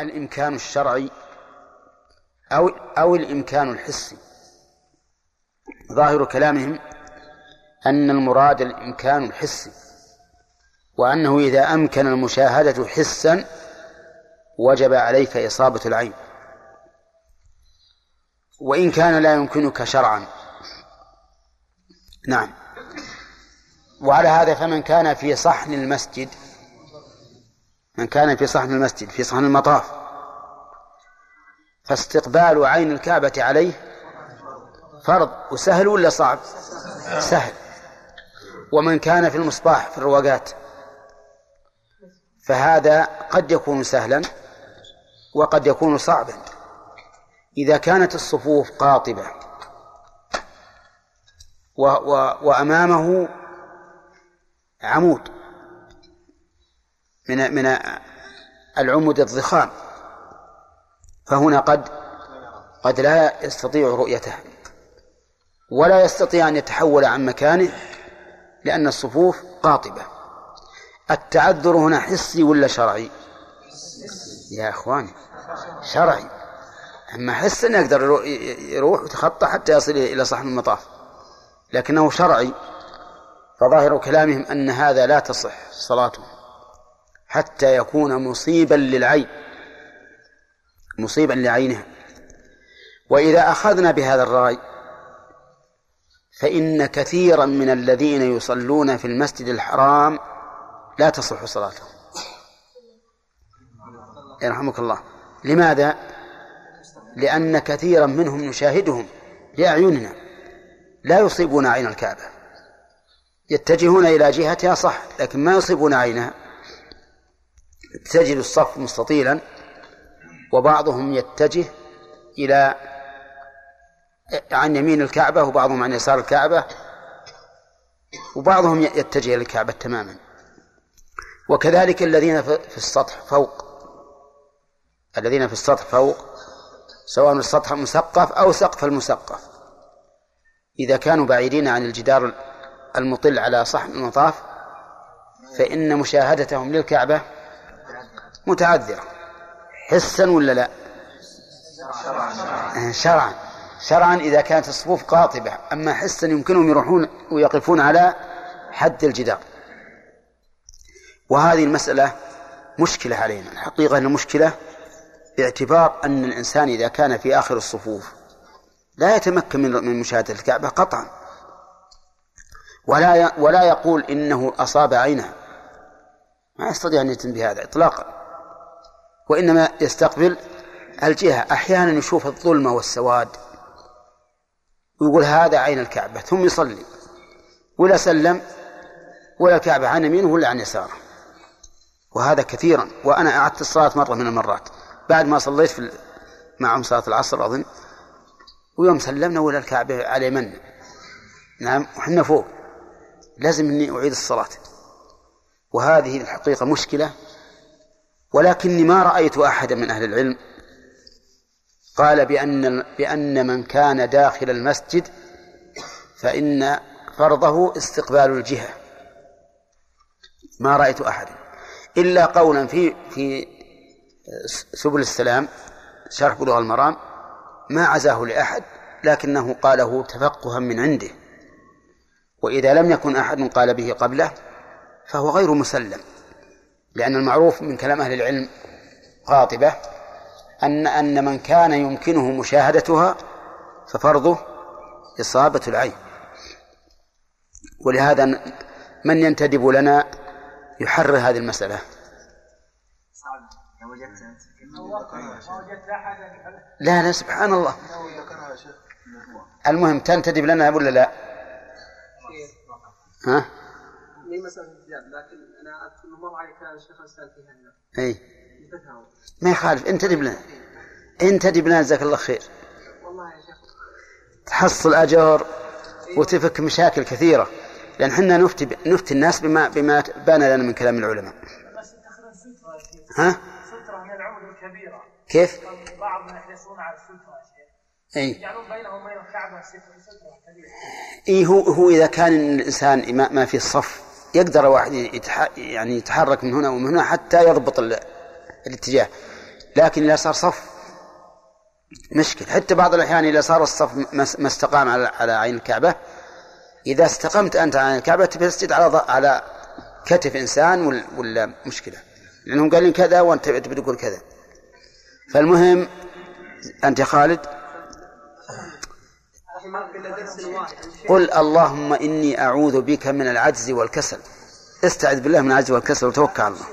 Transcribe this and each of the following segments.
الإمكان الشرعي أو أو الإمكان الحسي. ظاهر كلامهم أن المراد الإمكان الحسي وأنه إذا أمكن المشاهدة حسا وجب عليك إصابة العين. وإن كان لا يمكنك شرعا. نعم. وعلى هذا فمن كان في صحن المسجد من كان في صحن المسجد في صحن المطاف. فاستقبال عين الكعبة عليه فرض وسهل ولا صعب؟ سهل. ومن كان في المصباح في الرواقات. فهذا قد يكون سهلا وقد يكون صعبا. إذا كانت الصفوف قاطبة و و وأمامه عمود من من العمود الضخام فهنا قد قد لا يستطيع رؤيته ولا يستطيع أن يتحول عن مكانه لأن الصفوف قاطبة. التعذر هنا حسي ولا شرعي؟ يا أخواني شرعي. أما حس أنه يقدر يروح ويتخطى حتى يصل إلى صحن المطاف لكنه شرعي. فظاهر كلامهم أن هذا لا تصح صلاته. حتى يكون مصيبا للعين مصيبا لعينها. وإذا أخذنا بهذا الرأي فإن كثيرا من الذين يصلون في المسجد الحرام لا تصح صلاتهم. يرحمك الله. لماذا؟ لأن كثيرا منهم نشاهدهم بأعيننا لا يصيبون عين الكعبة. يتجهون إلى جهتها صح لكن ما يصيبون عينها. تجد الصف مستطيلا وبعضهم يتجه إلى عن يمين الكعبة وبعضهم عن يسار الكعبة وبعضهم يتجه إلى الكعبة تماما. وكذلك الذين في السطح فوق الذين في السطح فوق سواء السطح المسقف أو سقف المسقف. إذا كانوا بعيدين عن الجدار المطل على صحن المطاف فإن مشاهدتهم للكعبة متعذرة. حسا ولا لا؟ شرعا. شرعا إذا كانت الصفوف قاطبة. أما حسا يمكنهم يروحون ويقفون على حد الجدار. وهذه المسألة مشكلة علينا. الحقيقة أنها مشكلة باعتبار أن الإنسان إذا كان في آخر الصفوف لا يتمكن من مشاهدة الكعبة قطعا. ولا ولا يقول إنه أصاب عينها ما يستطيع أن يتم بهذا إطلاقا. وإنما يستقبل الجهة. أحيانا يشوف الظلمة والسواد ويقول هذا عين الكعبة ثم يصلي ولا سلم ولا الكعبة عن يمينه ولا عن يساره. وهذا كثيرا وأنا أعدت الصلاة مرة من المرات. بعد ما صليت في معهم صلاة العصر أظن ويوم سلمنا ولا الكعبة على من نعم وحنا فوق. لازم إني أعيد الصلاة. وهذه الحقيقة مشكلة ولكني ما رأيت أحدا من أهل العلم. قال بأن بأن من كان داخل المسجد فإن فرضه استقبال الجهة. ما رأيت احدا إلا قولا في في سبل السلام شرح بلوغ المرام ما عزاه لأحد لكنه قاله تفقها من عنده. وإذا لم يكن أحد قال به قبله فهو غير مسلم. لأن المعروف من كلام أهل العلم قاطبة أن أن من كان يمكنه مشاهدتها ففرضه إصابة العين ولهذا من ينتدب لنا يحرر هذه المسألة لا لا سبحان الله المهم تنتدب لنا ولا لا؟ ها؟ لكن الشيخ أي ما يخالف. انتدب لنا انتدب لنا جزاك الله خير. والله يا شيخ. تحصل أجر وتفك مشاكل كثيرة. لأن حنا نفتي نفتي الناس بما بما بان لنا من كلام العلماء. ها؟ سترة من العمر الكبيرة كيف؟ بعضهم يحرصون على السترة يا شيخ. اي يجعلون بينهم وبين الكعبة سترة كبيرة. اي هو هو إذا كان الإنسان ما, ما في الصف يقدر واحد يتح يعني يتحرك من هنا ومن هنا حتى يضبط ال... الاتجاه. لكن إذا صار صف مشكل. حتى بعض الأحيان إذا صار الصف ما استقام على على عين الكعبة إذا استقمت أنت على الكعبة تبي تسجد على على كتف إنسان ولا مشكلة. لأنهم قالين كذا وأنت تقول كذا. فالمهم أنت يا خالد قل اللهم إني أعوذ بك من العجز والكسل. استعذ بالله من العجز والكسل وتوكل على الله.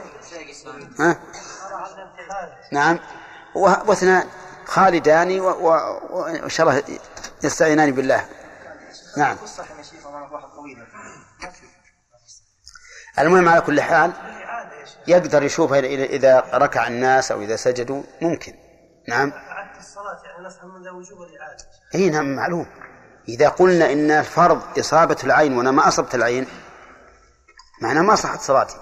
ها؟ نعم. واثنان خالدان وإن شاء الله يستعينان بالله. نعم. المهم على كل حال يقدر يشوفها إذا ركع الناس أو إذا سجدوا ممكن. نعم. الصلاة يعني نفهم من وجوب الإعادة أي نعم معلوم. إذا قلنا إن الفرض إصابة العين وأنا ما أصبت العين معناه ما صحت صلاتي.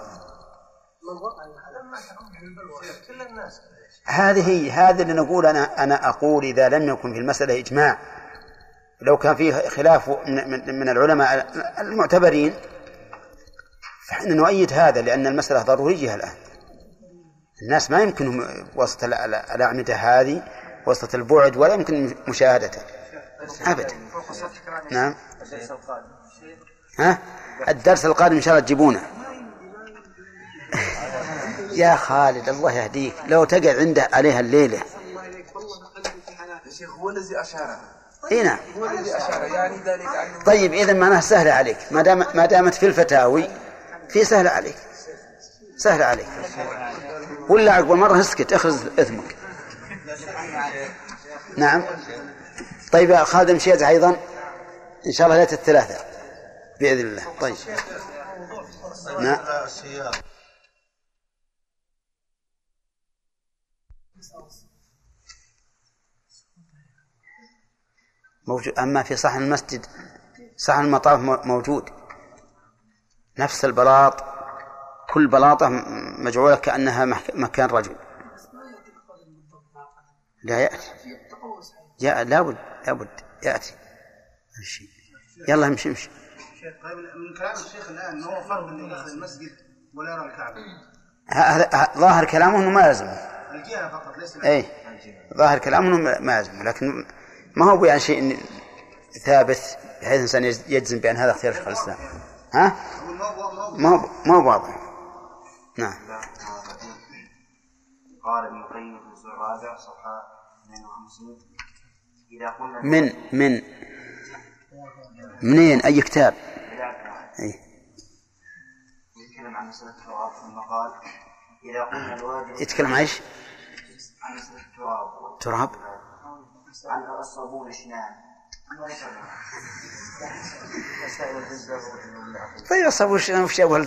هذه هي هذا اللي نقول أنا أنا أقول إذا لم يكن في المسألة إجماع. لو كان فيه خلاف من, من العلماء المعتبرين فإحنا نؤيد هذا لأن المسألة ضرورية الآن. الناس ما يمكنهم وسط الأعمدة هذه. وسط البعد ولا يمكن مشاهدته. أبدا نعم. ها؟ الدرس القادم إن شاء الله تجيبونه. يا خالد الله يهديك. لو تقعد عنده عليها الليلة. يا شيخ هو الذي أشار. إي نعم. هو الذي أشار يعني ذلك طيب إذا معناها سهلة عليك. ما دام ما دامت في الفتاوي في سهلة عليك. سهلة عليك. ولا عقب مرة اسكت اخذ اثمك نعم. طيب يا خالد أيضا. إن شاء الله ليلة الثلاثة بإذن الله. طيب. نعم موجود. أما في صحن المسجد صحن المطاف موجود. نفس البلاط كل بلاطة مجعولة كأنها مكان رجل. لا يأتي. جاء لابد لابد يأتي. الشيء يلا امشي امشي. من كلام الشيخ الان هو فرض انه يدخل المسجد ولا يرى الكعبه هذا ظاهر كلامه إنه ما يلزمه. الجهه فقط ليس اي ظاهر كلامه إنه ما يلزمه لكن ما هو يعني شيء ثابت بحيث الانسان يجزم بأن هذا اختيار شيخ الإسلام. ها؟ ما هو ما هو واضح. نعم. قال ابن القيم في الرابع صفحة 52 اذا قلنا من من. منين؟ أي كتاب؟ اي يتكلم عن مسألة التراب ثم قال إذا قلنا الواجب يتكلم عن إيش؟ عن مسألة التراب تراب. عن الصابون اشنان طيب الصابون وش أول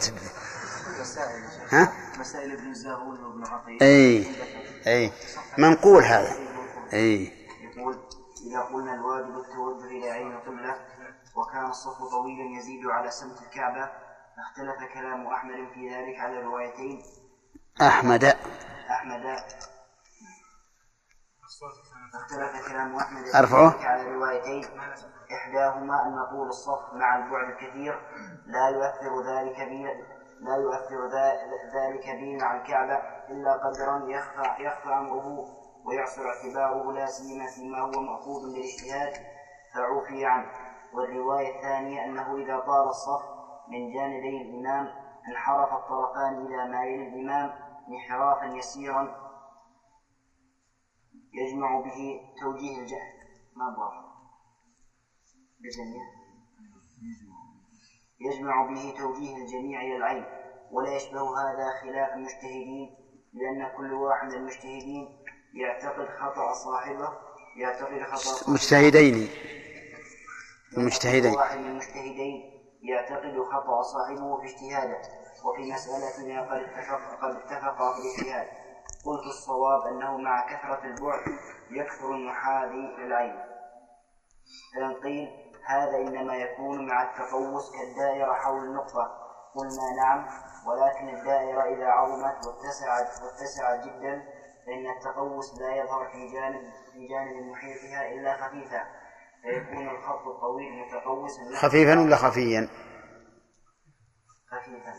ها؟ مسائل ابن الزاغون وابن عقيل. اي اي منقول هذا. اي يقول إذا قلنا الواجب التوجه إلى عين القبلة وكان الصف طويلا يزيد على سمت الكعبة اختلف كلام أحمد في ذلك على روايتين. أحمد. أحمد. اختلف كلام أحمد أرفعه. على روايتين. إحداهما أن طول الصف مع البعد الكثير لا يؤثر ذلك بي لا يؤثر ذلك بي مع الكعبة إلا قدرا يخفى يخفى أمره. ويعصر اعتباره لا سيما فيما هو مأخوذ بالاجتهاد فعوفي عنه. والرواية الثانية أنه إذا طال الصف من جانبي الإمام انحرف الطرفان إلى ما يلي الإمام انحرافا يسيرا يجمع به توجيه الجهل. ما بواضح بالجميع يجمع به توجيه الجميع إلى العين. ولا يشبه هذا خلاف المجتهدين لأن كل واحد من المجتهدين يعتقد خطأ صاحبه يعتقد خطأ مجتهدين. المجتهدين واحد من المجتهدين يعتقد خطأ صاحبه في اجتهاده وفي مسألة قد اتفق قد اتفق في الاجتهاد. قلت الصواب أنه مع كثرة البعد يكثر المحاذي للعين. فإن قيل هذا إنما يكون مع التقوس كالدائرة حول النقطة. قلنا نعم ولكن الدائرة إذا عظمت واتسعت واتسعت جدا فإن التقوس لا يظهر في جانب في جانب محيطها إلا خفيفا فيكون الخط الطويل متقوسا. خفيفا ولا خفيا؟ خفيفا.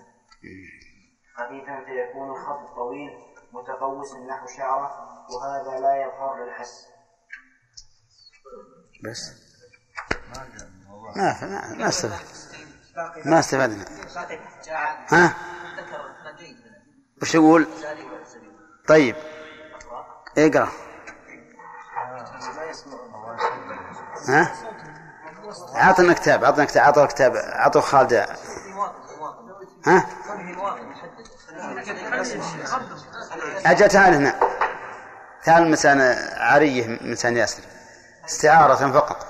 خفيفا فيكون الخط الطويل متقوس نحو شعرة وهذا لا يظهر للحس. بس. ما ما ما استفدنا. ما استفدنا. ها؟ وش يقول؟ طيب. إقرأ. ها؟ عطنا كتاب عطنا كتاب عطوا كتاب عطوا خالد. ها؟ أجل تعال هنا. تعال مسان عارية مسان ياسر. استعارة فقط.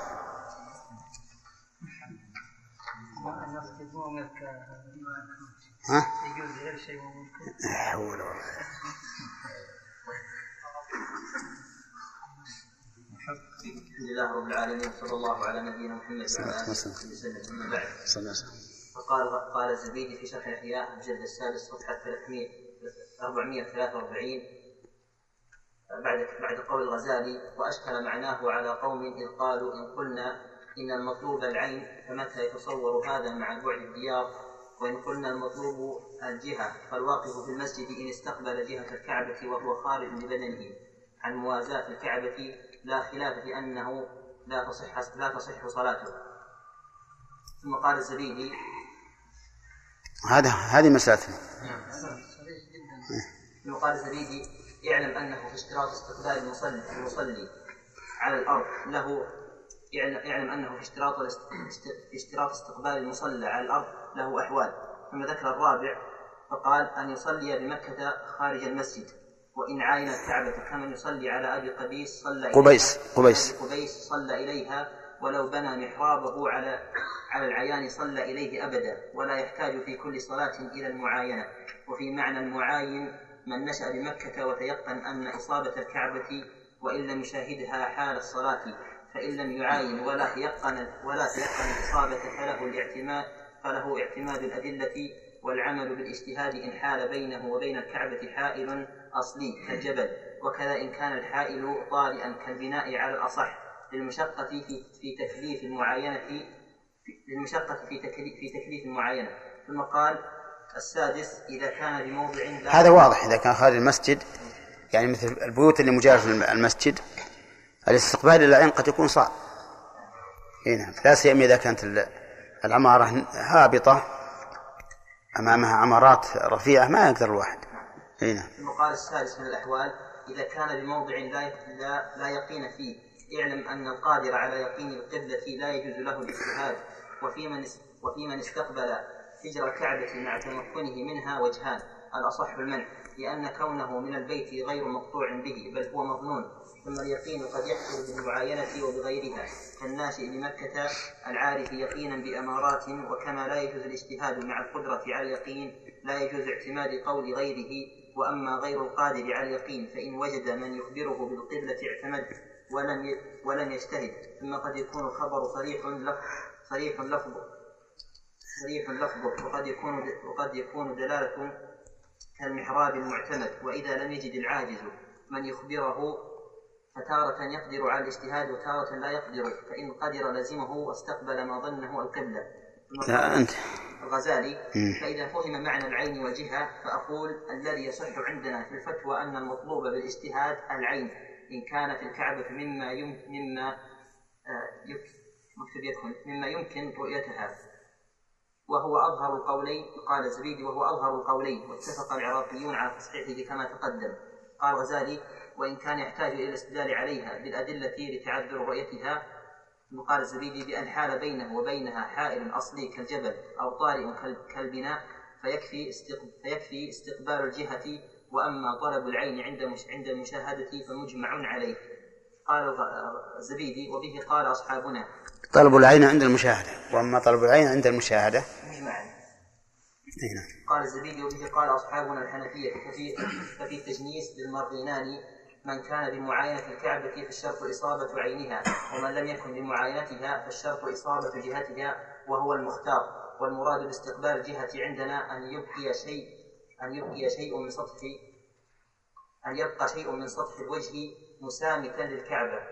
ها؟ لا حول ولا لله رب العالمين صلى الله على نبينا محمد وعلى آله وصحبه وسلم. أما بعد. صلى الله عليه وسلم. فقال قال الزبيدي في شرح الاحياء الجلد السادس صفحة 300 443 بعد بعد قول الغزالي وأشكل معناه على قوم إذ قالوا إن قلنا إن المطلوب العين فمتى يتصور هذا مع بعد الديار؟ وإن قلنا المطلوب الجهة فالواقف في المسجد إن استقبل جهة الكعبة وهو خارج ببدنه عن موازاة الكعبة لا خلاف في أنه لا تصح لا تصح صلاته. ثم قال الزبيدي هذا هذه مسألتنا ثم قال الزبيدي اعلم أنه في اشتراط استقبال المصلي المصلي على الأرض له اعلم أنه في اشتراط في اشتراط استقبال المصلى على الأرض له أحوال. ثم ذكر الرابع فقال أن يصلي بمكة خارج المسجد. وإن عاين الكعبة كمن يصلي على أبي قبيس صلى قبيس قبيس. قبيس صلى إليها ولو بنى محرابه على على العيان صلى إليه أبدا ولا يحتاج في كل صلاة إلى المعاينة. وفي معنى المعاين من نشأ بمكة وتيقن أن إصابة الكعبة وإن لم يشاهدها حال الصلاة فإن لم يعاين ولا تيقن ولا تيقن الإصابة فله الاعتماد فله اعتماد الأدلة والعمل بالاجتهاد إن حال بينه وبين الكعبة حائل أصلي كالجبل وكذا إن كان الحائل طارئا كالبناء على الأصح. للمشقة في في تكليف المعاينة للمشقة في تكليف في تكليف المعاينة. ثم قال السادس إذا كان بموضع هذا واضح إذا كان خارج المسجد يعني مثل البيوت اللي مجاورة المسجد الاستقبال إلى العين قد يكون صعب. اي نعم. لا سيما إذا كانت العمارة هابطة أمامها عمارات رفيعة ما يقدر الواحد. اي نعم المقال السادس من الأحوال إذا كان بموضع لا لا, يقين فيه اعلم أن القادر على يقين القبلة لا يجوز له الاجتهاد وفي من وفي من استقبل هجر الكعبة مع تمكنه منها وجهان الأصح المنع لأن كونه من البيت غير مقطوع به بل هو مظنون ثم اليقين قد يحصل بالمعاينة وبغيرها كالناشئ بمكة العارف يقينا بأمارات وكما لا يجوز الاجتهاد مع القدرة على اليقين لا يجوز اعتماد قول غيره وأما غير القادر على اليقين فإن وجد من يخبره بالقبلة اعتمد ولم ولم يجتهد. ثم قد يكون الخبر صريح لفظ صريح لفظه صريح لفظه وقد يكون وقد يكون دلالة كالمحراب المعتمد. وإذا لم يجد العاجز من يخبره فتارة يقدر على الاجتهاد وتارة لا يقدر. فإن قدر لزمه واستقبل ما ظنه القبلة. لا أنت. الغزالي فإذا فهم معنى العين والجهة فأقول الذي يصح عندنا في الفتوى أن المطلوب بالاجتهاد العين إن كانت الكعبة مما يم مما آه، مكتب يكن مما يمكن رؤيتها. وهو أظهر القولين قال الزبيدي وهو أظهر القولين واتفق العراقيون على تصحيحه كما تقدم. قال الغزالي وإن كان يحتاج إلى الاستدلال عليها بالأدلة لتعذر رؤيتها قال الزبيدي بأن حال بينه وبينها حائل أصلي كالجبل أو طارئ كالبناء فيكفي فيكفي استقبال الجهة وأما طلب العين عند عند المشاهدة فمجمع عليه. قال الزبيدي وبه قال أصحابنا. طلب العين عند المشاهدة وأما طلب العين عند المشاهدة مجمع نعم. قال الزبيدي وبه قال أصحابنا الحنفية ففي ففي تجنيس للمرضينان من كان بمعاينة الكعبة فالشرط إصابة عينها ومن لم يكن بمعاينتها فالشرط إصابة جهتها وهو المختار. والمراد باستقبال الجهة عندنا أن يبقي شيء أن يبقي شيء من سطح أن يبقى شيء من سطح الوجه مسامتا للكعبة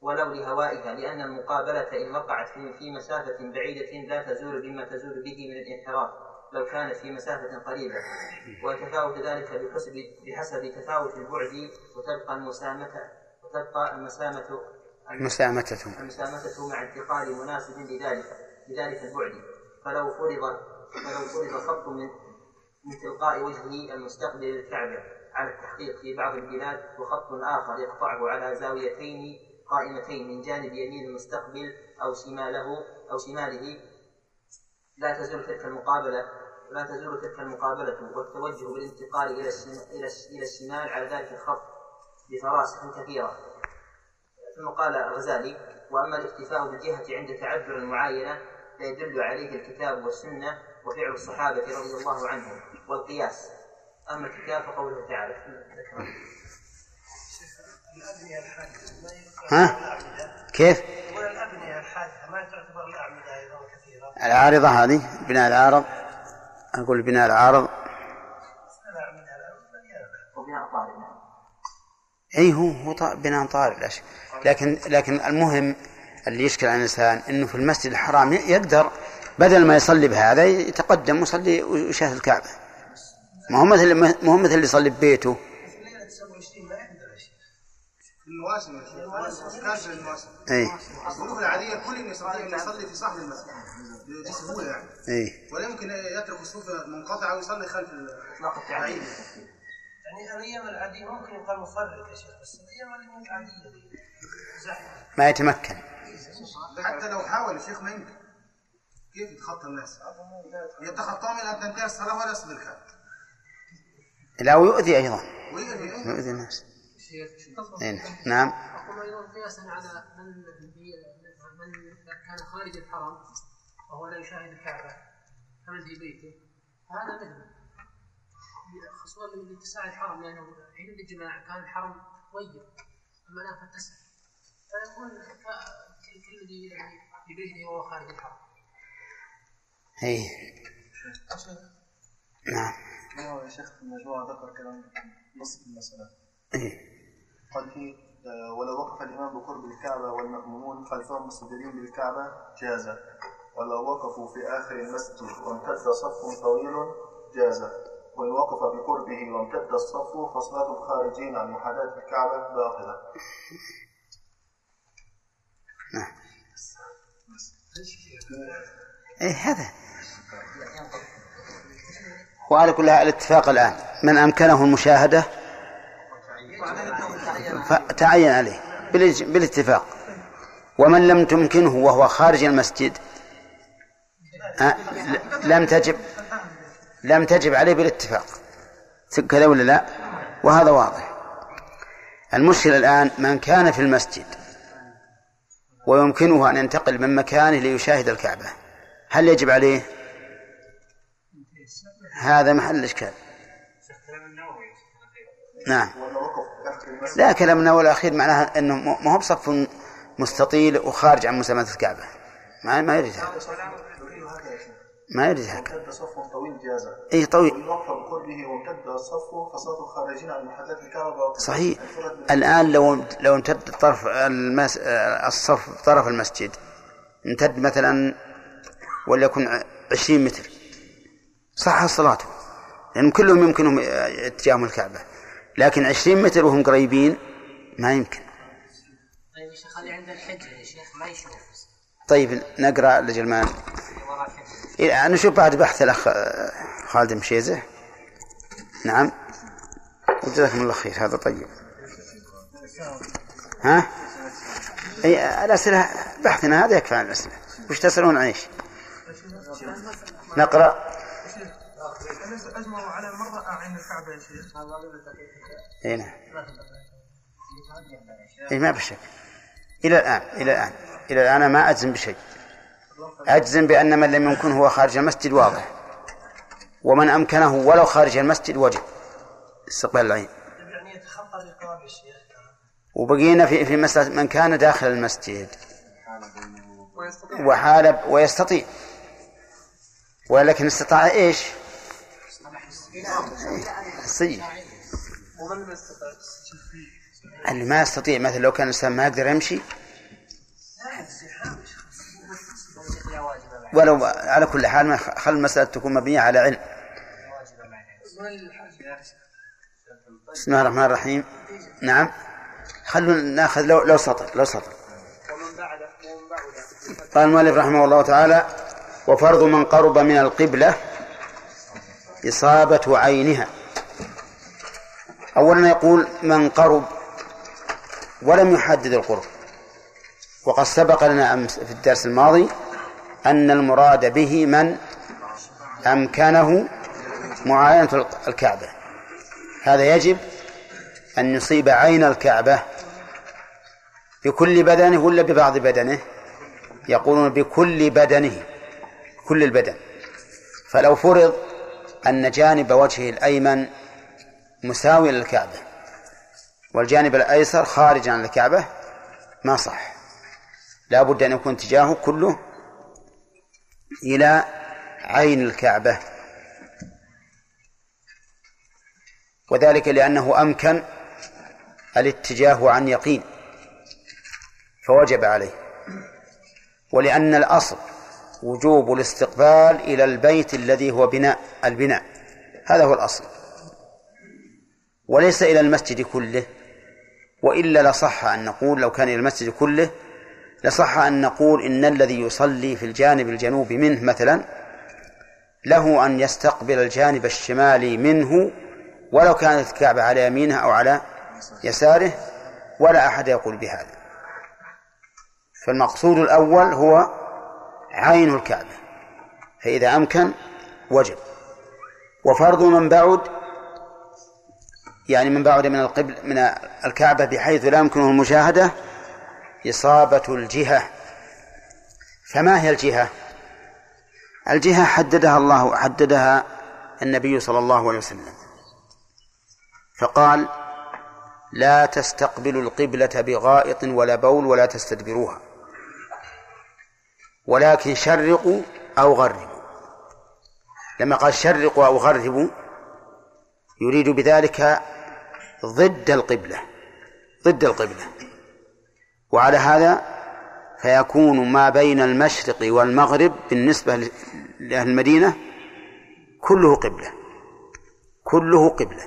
ولو لهوائها لأن المقابلة إن وقعت في مسافة بعيدة لا تزول بما تزول به من الانحراف. لو كان في مسافة قريبة. ويتفاوت ذلك بحسب بحسب تفاوت البعد وتبقى المسامة وتبقى المسامة مسامتة. المسامة مع انتقال مناسب لذلك لذلك البعد. فلو فرض فلو فرض خط من من تلقاء وجهه المستقبل للكعبة على التحقيق في بعض البلاد وخط آخر يقطعه على زاويتين قائمتين من جانب يمين المستقبل أو شماله أو شماله لا تزول تلك المقابلة لا تزول تلك المقابلة والتوجه بالانتقال إلى إلى إلى الشمال على ذلك الخط بفراسخ كثيرة. ثم قال الغزالي وأما الاكتفاء بالجهة عند تعذر المعاينة فيدل عليه الكتاب والسنة وفعل الصحابة رضي الله عنهم والقياس. أما الكتاب فقوله تعالى. ها؟ كيف يقول الأبنية الحادثة ما تعتبر الأعمدة أيضا كثيرة العارضة هذه بناء العارض. أقول بناء العارض. إي هو هو بناء طارئ لا شك. لكن لكن المهم اللي يشكل على الإنسان إنه في المسجد الحرام يقدر بدل ما يصلي بهذا يتقدم ويصلي ويشاهد الكعبة. ما هو مثل ما هو مثل اللي يصلي ببيته. في ليلة 27 ما يقدر شيء في المواسم المواسم العادية كل يصلي في صحن المسجد بسهولة يعني. اي ولا يمكن يترك الصفوف منقطعة ويصلي خلف إطلاق التعليم يعني الأيام العادية ممكن يقال مفرط يا شيخ بس الأيام اللي مو عادية دي زحمة. ما يتمكن. حتى لو حاول يا شيخ ما يمكن كيف يتخطى الناس؟ يتخطاهم إلى أن تنتهي الصلاة ولا يصل الكعبه لا ويؤذي أيضا. ويؤذي يؤذي الناس. إيه. نعم. أقول أيضا قياسا على من من كان خارج الحرم. وهو لا يشاهد الكعبة. كمن في بيته. هذا مثله خصوصا من اتساع الحرم لأنه حين الاجتماع كان الحرم ضيق المنافذ تسع فيكون ك- كالذي يعني في بيته وهو خارج الحرم. اي نعم. يا شيخ في المجموعة ذكر كلام نص في المسألة. قال فيه آه، ولو وقف الإمام بقرب الكعبة والمأمومون خلفهم مستديرين بالكعبة جاز ولو وقفوا في آخر المسجد وامتد صف طويل جاز. وإن وقف بقربه وامتد الصف فصلاة الخارجين عن محاذاة الكعبة باطلة. إيه هذا. وعلى كل حال الاتفاق الآن. من أمكنه المشاهدة؟ فتعين عليه. بالاتفاق. ومن لم تمكنه وهو خارج المسجد آه، لم تجب لم تجب عليه بالاتفاق. كذا ولا لا؟ وهذا واضح. المشكلة الآن من كان في المسجد ويمكنه أن ينتقل من مكانه ليشاهد الكعبة هل يجب عليه؟ هذا محل الإشكال نعم. لا كلام الأول والأخير معناها أنه ما هو بصف مستطيل وخارج عن مسامة الكعبة. ما ما يريد هذا. ما يريد هذا امتد صف طويل جاز اي طويل. وقف بقربه وامتد الصف فصلاة الخارجين عن الكعبة باطلة صحيح. الآن لو لو امتد طرف المس... الصف طرف المسجد امتد مثلا وليكن ع- عشرين متر. صح صلاته لأن كلهم يمكنهم اتجاههم الكعبة. لكن عشرين متر وهم قريبين ما يمكن. طيب يا شيخ هذه عند الحجة يا شيخ ما يشوف طيب نقرأ لجلمان إيه، نشوف بعد بحث الأخ آه، خالد مشيزة. نعم. جزاكم الله خير هذا طيب. ها؟ أي الأسئلة بحثنا هذا يكفي عن الأسئلة. وش تسألون عن إيش؟ نقرأ. أجمعوا على الكعبة يا شيخ اي نعم. اي ما بشك. إلى الآن إلى الآن. إلى الآن أنا ما أجزم بشيء. أجزم بأن من لم يمكن هو خارج المسجد واضح. ومن أمكنه ولو خارج المسجد وجب. استقبال العين. وبقينا في في مسألة من كان داخل المسجد. وحال ويستطيع. ولكن استطاع إيش؟ يستطع اللي ما يستطيع مثلا لو كان الإنسان ما يقدر يمشي. ولو على كل حال خل المسألة تكون مبنية على علم. بسم الله الرحمن الرحيم. نعم. خلونا ناخذ لو لو سطر لو سطر. قال المؤلف رحمه الله تعالى وفرض من قرب من القبلة إصابة عينها. أولا يقول من قرب ولم يحدد القرب. وقد سبق لنا أمس في الدرس الماضي أن المراد به من أمكنه معاينة الكعبة. هذا يجب أن يصيب عين الكعبة بكل بدنه ولا ببعض بدنه؟ يقولون بكل بدنه كل البدن. فلو فرض أن جانب وجهه الأيمن مساوي للكعبة والجانب الأيسر خارجا عن الكعبة ما صح. لا بد أن يكون اتجاهه كله إلى عين الكعبة. وذلك لأنه أمكن الاتجاه عن يقين فوجب عليه. ولأن الأصل وجوب الاستقبال إلى البيت الذي هو بناء البناء. هذا هو الأصل. وليس إلى المسجد كله وإلا لصح أن نقول لو كان إلى المسجد كله لصح أن نقول إن الذي يصلي في الجانب الجنوبي منه مثلا له أن يستقبل الجانب الشمالي منه ولو كانت الكعبة على يمينه أو على يساره ولا أحد يقول بهذا. فالمقصود الأول هو عين الكعبة فإذا أمكن وجب. وفرض من بعد يعني من بعد من القبل من الكعبة بحيث لا يمكنه المشاهدة إصابة الجهة. فما هي الجهة؟ الجهة حددها الله حددها النبي صلى الله عليه وسلم. فقال لا تستقبلوا القبلة بغائط ولا بول ولا تستدبروها ولكن شرقوا أو غربوا. لما قال شرقوا أو غربوا يريد بذلك ضد القبلة ضد القبلة. وعلى هذا فيكون ما بين المشرق والمغرب بالنسبة لأهل المدينة كله قبلة. كله قبلة.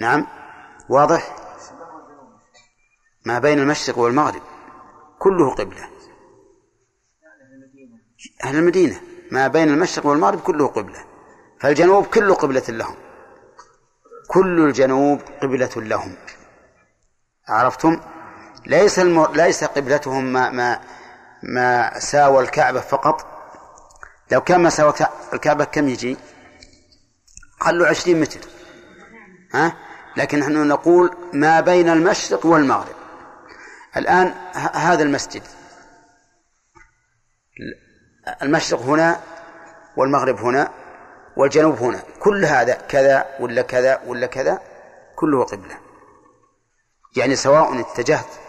نعم. واضح؟ ما بين المشرق والمغرب كله قبلة. أهل المدينة. ما بين المشرق والمغرب كله قبلة. فالجنوب كله قبلة لهم. كل الجنوب قبلة لهم. عرفتم؟ ليس المر... ليس قبلتهم ما ما ما ساوى الكعبة فقط. لو كان ما ساوى الكعبة كم يجي؟ قال له عشرين متر. ها؟ لكن نحن نقول ما بين المشرق والمغرب. الآن هذا المسجد. المشرق هنا والمغرب هنا والجنوب هنا. كل هذا كذا ولا كذا ولا كذا؟ كله قبلة. يعني سواء اتجهت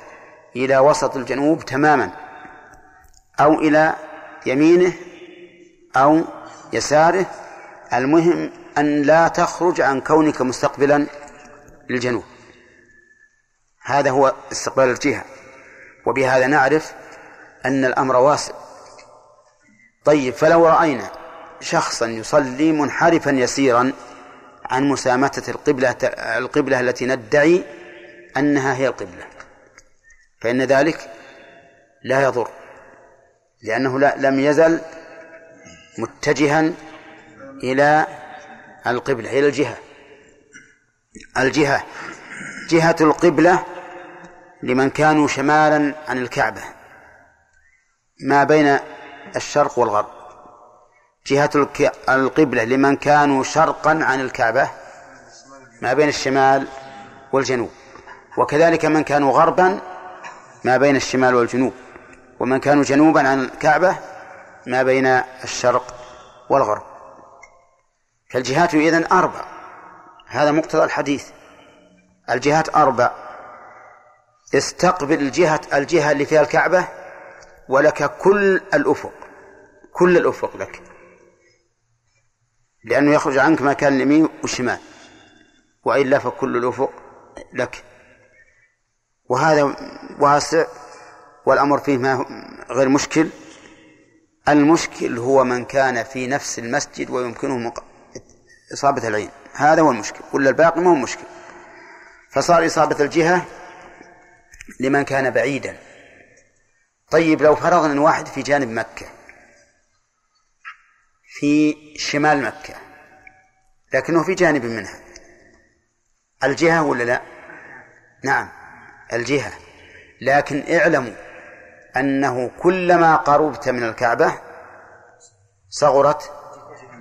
إلى وسط الجنوب تماما أو إلى يمينه أو يساره. المهم أن لا تخرج عن كونك مستقبلا للجنوب. هذا هو استقبال الجهة وبهذا نعرف أن الأمر واسع. طيب فلو رأينا شخصا يصلي منحرفا يسيرا عن مسامتة القبلة القبلة التي ندعي أنها هي القبلة. فإن ذلك لا يضر لأنه لا لم يزل متجها إلى القبلة إلى الجهة. الجهة جهة القبلة لمن كانوا شمالا عن الكعبة. ما بين الشرق والغرب. جهة القبلة لمن كانوا شرقا عن الكعبة ما بين الشمال والجنوب. وكذلك من كانوا غربا ما بين الشمال والجنوب ومن كانوا جنوبا عن الكعبة ما بين الشرق والغرب. فالجهات إذن أربع. هذا مقتضى الحديث. الجهات أربع. استقبل الجهة الجهة اللي فيها الكعبة ولك كل الأفق كل الأفق لك. لأنه يخرج عنك ما كان اليمين والشمال وإلا فكل الأفق لك. وهذا واسع والأمر فيه ما غير مشكل. المشكل هو من كان في نفس المسجد ويمكنه. إصابة العين. هذا هو المشكل. ولا الباقي ما هو مشكل. فصار إصابة الجهة لمن كان بعيدا. طيب لو فرضنا أن واحد في جانب مكة في شمال مكة لكنه في جانب منها الجهة ولا لا؟ نعم. الجهة. لكن اعلموا أنه كلما قربت من الكعبة صغرت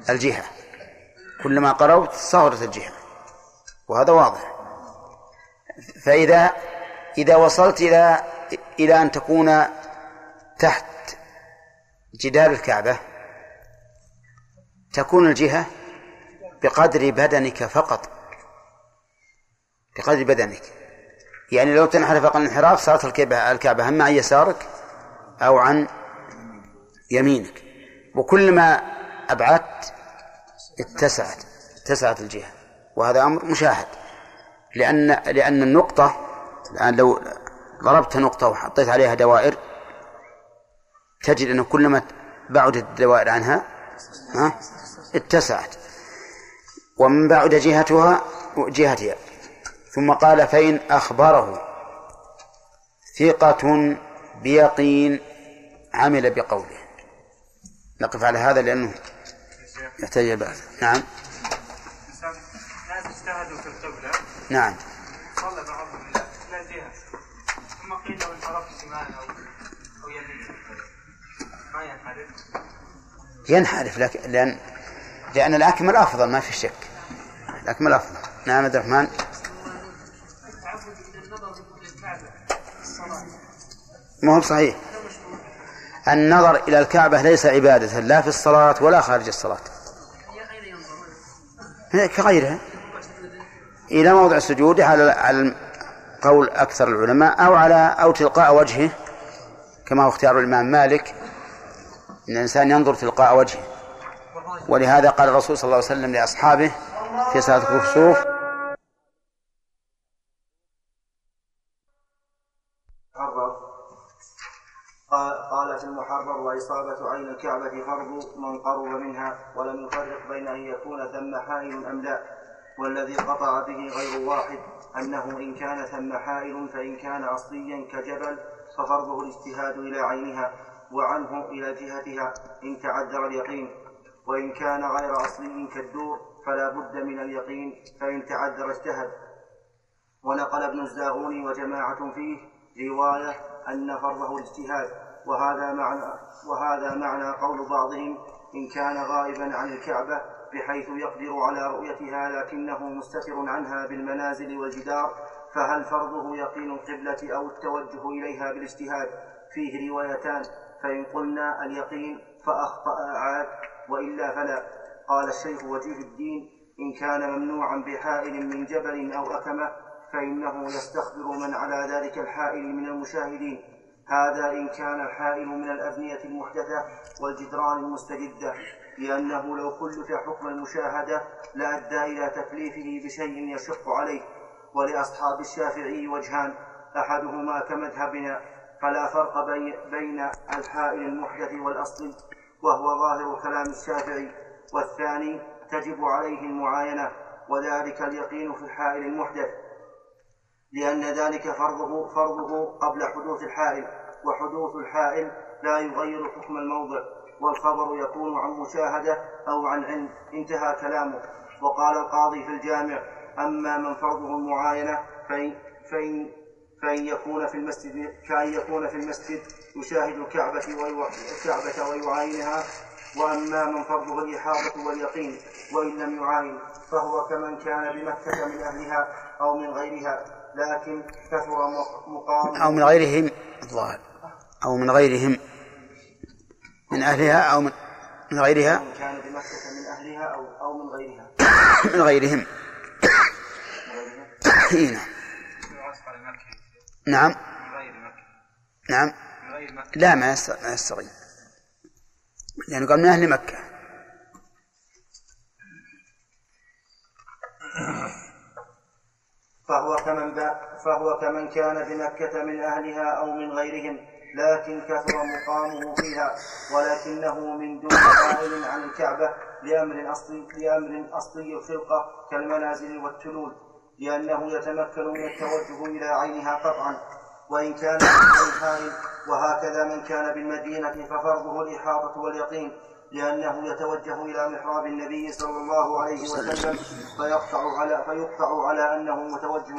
الجهة. كلما قربت صغرت الجهة. وهذا واضح. فإذا إذا وصلت إلى إلى أن تكون تحت جدار الكعبة تكون الجهة بقدر بدنك فقط. بقدر بدنك. يعني لو تنحرف أقل انحراف صارت الكعبة الكعبة هم عن يسارك أو عن يمينك. وكلما أبعدت اتسعت اتسعت الجهة. وهذا أمر مشاهد. لأن لأن النقطة الآن لو ضربت نقطة وحطيت عليها دوائر تجد أنه كلما بعدت الدوائر عنها ها اتسعت. ومن بعد جهتها جهتها. ثم قال فإن أخبره ثقة بيقين عمل بقوله. نقف على هذا لأنه يحتاج بعد نعم. ناس اجتهدوا في القبلة. نعم. صلى بعضهم إلى الجهة ثم قيل لو انحرف شمال أو أو يمين ما ينحرف. ينحرف لك لأن لأن الأكمل أفضل ما في شك. الأكمل أفضل. نعم عبد الرحمن التعبد من النظر للكعبة الصلاة ما هو صحيح. النظر إلى الكعبة ليس عبادة لا في الصلاة ولا خارج الصلاة. كغيرها. إلى موضع السجود على على قول أكثر العلماء أو على أو تلقاء وجهه كما هو اختيار الإمام مالك أن الإنسان ينظر تلقاء وجهه. ولهذا قال الرسول صلى الله عليه وسلم لأصحابه في صلاة الكسوف الكعبة فرض من قرب منها ولم يفرق بين أن يكون ثم حائل أم لا والذي قطع به غير واحد أنه إن كان ثم حائل فإن كان أصليا كجبل ففرضه الاجتهاد إلى عينها وعنه إلى جهتها إن تعذر اليقين وإن كان غير أصلي كالدور فلا بد من اليقين فإن تعذر اجتهد. ونقل ابن الزاغوني وجماعة فيه رواية أن فرضه الاجتهاد. وهذا معنى وهذا معنى قول بعضهم إن كان غائبا عن الكعبة بحيث يقدر على رؤيتها لكنه مستتر عنها بالمنازل والجدار فهل فرضه يقين القبلة أو التوجه إليها بالاجتهاد؟ فيه روايتان فإن قلنا اليقين فأخطأ عاد وإلا فلا. قال الشيخ وجيه الدين إن كان ممنوعا بحائل من جبل أو أكمة فإنه يستخبر من على ذلك الحائل من المشاهدين. هذا إن كان الحائل من الأبنية المحدثة والجدران المستجدة لأنه لو كلف حكم المشاهدة لأدى إلى تكليفه بشيء يشق عليه. ولأصحاب الشافعي وجهان أحدهما كمذهبنا فلا فرق بي- بين الحائل المحدث والأصل وهو ظاهر كلام الشافعي والثاني تجب عليه المعاينة وذلك اليقين في الحائل المحدث. لأن ذلك فرضه فرضه قبل حدوث الحائل وحدوث الحائل لا يغير حكم الموضع والخبر يكون عن مشاهدة أو عن علم انتهى كلامه. وقال القاضي في الجامع أما من فرضه المعاينة فإن, فإن, فإن يكون في المسجد كأن يكون في المسجد يشاهد الكعبة الكعبة ويعاينها. وأما من فرضه الإحاطة واليقين وإن لم يعاين فهو كمن كان بمكة من أهلها أو من غيرها. لكن كثر مق- مقام أو من غيرهم الظاهر. أو من غيرهم. من أهلها أو من من غيرها. من كان بمكة من أهلها أو أو من غيرها. من غيرهم. إي نعم. نعم. من نعم. من لا ما ما يستغيث لأنه قال من أهل مكة. فهو كمن فهو كمن كان بمكة من أهلها أو من غيرهم لكن كثر مقامه فيها ولكنه من دون حائل عن الكعبة لأمر أصلي لأمر أصلي الخلقة كالمنازل والتلول لأنه يتمكن من التوجه إلى عينها قطعا. وإن كان الحائل وهكذا من كان بالمدينة ففرضه الإحاطة واليقين. لأنه يتوجه إلى محراب النبي صلى الله عليه وسلم فيقطع على فيقطع على أنه متوجه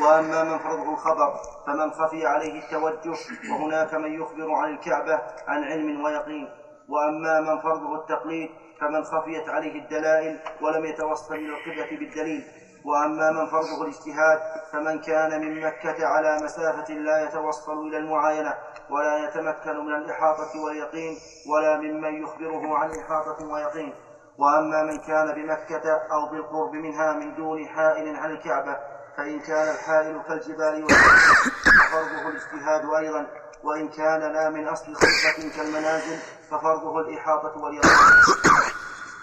وأما من فرضه الخبر فمن خفي عليه التوجه وهناك من يخبر عن الكعبة عن علم ويقين. وأما من فرضه التقليد فمن خفيت عليه الدلائل ولم يتوصل إلى القبلة بالدليل. وأما من فرضه الاجتهاد فمن كان من مكة على مسافة لا يتوصل إلى المعاينة ولا يتمكن من الإحاطة واليقين ولا ممن يخبره عن إحاطة ويقين. وأما من كان بمكة أو بالقرب منها من دون حائل عن الكعبة فإن كان الحائل كالجبال ففرضه الاجتهاد أيضا. وإن كان لا من أصل خلفة كالمنازل ففرضه الإحاطة واليقين.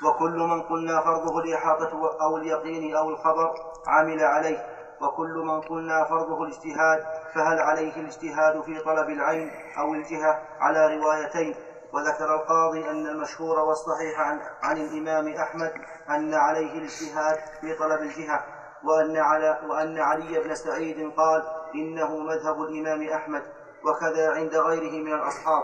وكل من قلنا فرضه الإحاطة أو اليقين أو الخبر عمل عليه. وكل من قلنا فرضه الاجتهاد فهل عليه الاجتهاد في طلب العين أو الجهة؟ على روايتين. وذكر القاضي أن المشهور والصحيح عن, عن الإمام أحمد أن عليه الاجتهاد في طلب الجهة. وأن, على وأن علي بن سعيد قال إنه مذهب الإمام أحمد وكذا عند غيره من الأصحاب.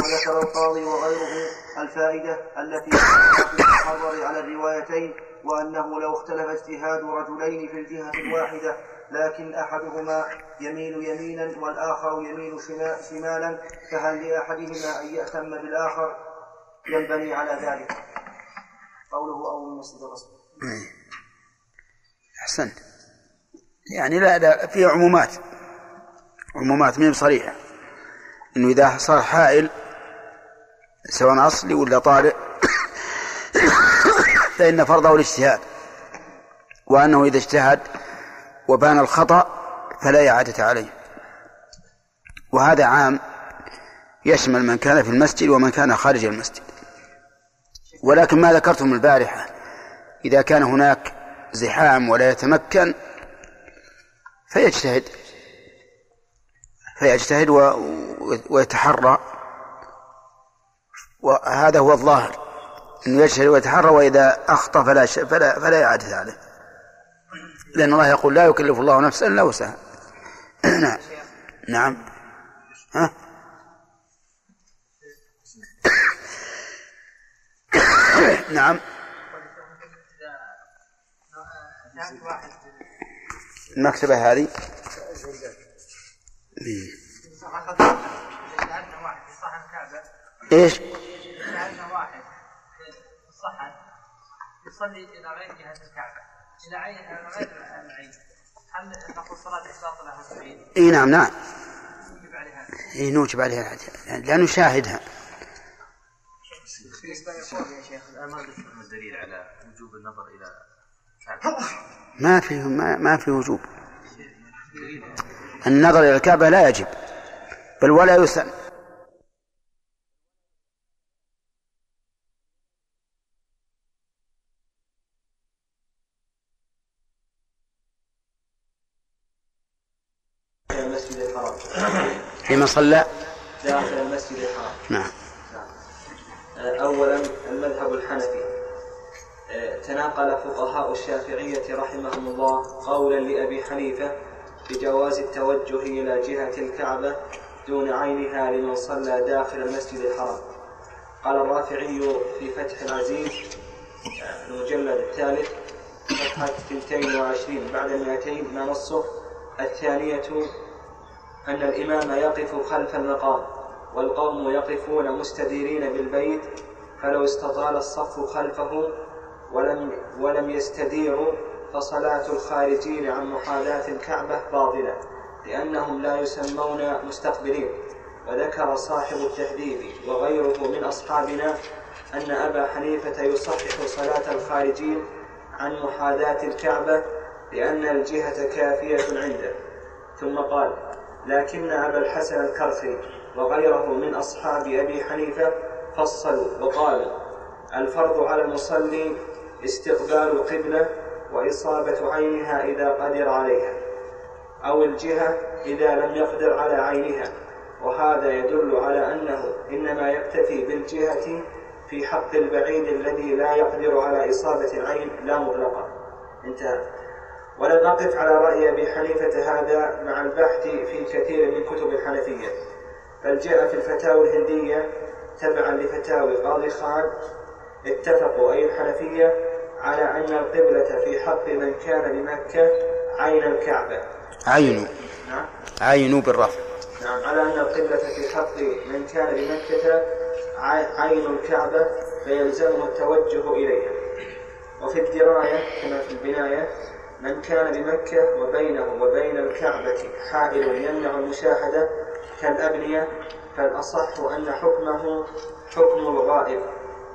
وذكر القاضي وغيره الفائدة التي في على الروايتين وأنه لو اختلف اجتهاد رجلين في الجهة الواحدة لكن أحدهما يميل يمينا والآخر يميل شمالا فهل لأحدهما أن يأتم بالآخر؟ ينبني على ذلك. قوله أو من مسجد الرسول أحسنت. يعني لا لا في عمومات. عمومات من صريحة إنه إذا صار حائل سواء أصلي ولا طارئ فإن فرضه الاجتهاد وأنه إذا اجتهد وبان الخطأ فلا إعادة عليه. وهذا عام يشمل من كان في المسجد ومن كان خارج المسجد. ولكن ما ذكرتم البارحة إذا كان هناك زحام ولا يتمكن فيجتهد فيجتهد ويتحرى. وهذا هو الظاهر. إنه يجتهد ويتحرى وإذا أخطأ فلا فلا فلا إعادة عليه لأن الله يقول لا يكلف الله نفسا إلا وسعها. نعم. نعم. ها؟ نعم. المكتبة هذه. إيش؟ واحد في الصحن يصلي إلى غير جهة الكعبة إلى عين غير العين. هل نقول صلاة باطله إي نعم نعم. نوجب عليها إي نوجب عليها لأنه شاهدها يا شيخ ما الدليل على وجوب النظر إلى ما في ما, ما في وجوب. النظر إلى الكعبة لا يجب بل ولا يسن المسجد الحرام فيما صلى؟ داخل المسجد الحرام. نعم. أولا المذهب الحنفي. تناقل فقهاء الشافعية رحمهم الله قولا لأبي حنيفة بجواز التوجه إلى جهة الكعبة دون عينها لمن صلى داخل المسجد الحرام. قال الرافعي في فتح العزيز المجلد الثالث صفحة 22 بعد 200 ما نصه؟ الثانية أن الإمام يقف خلف المقام والقوم يقفون مستديرين بالبيت فلو استطال الصف خلفه ولم ولم يستديروا فصلاة الخارجين عن محاذاة الكعبة باطلة لأنهم لا يسمون مستقبلين. وذكر صاحب التهذيب وغيره من أصحابنا أن أبا حنيفة يصحح صلاة الخارجين عن محاذاة الكعبة لأن الجهة كافية عنده. ثم قال لكن أبا الحسن الكرخي وغيره من أصحاب أبي حنيفة فصلوا وقالوا الفرض على المصلي استقبال القبلة وإصابة عينها إذا قدر عليها أو الجهة إذا لم يقدر على عينها وهذا يدل على أنه إنما يكتفي بالجهة في حق البعيد الذي لا يقدر على إصابة العين لا مطلقا انتهى. ولم أقف على رأي أبي حنيفة هذا مع البحث في كثير من كتب الحنفية. بل جاء في الفتاوى الهندية تبعا لفتاوي قاضي خان اتفقوا أي الحنفية على أن القبلة في حق من كان بمكة عين الكعبة. عينوا. نعم. عينوا بالرفع. نعم على أن القبلة في حق من كان بمكة عين الكعبة فيلزمه التوجه إليها. وفي الدراية كما في البناية من كان بمكة وبينه وبين الكعبة حائل يمنع المشاهدة كالأبنية فالأصح أن حكمه حكم الغائب.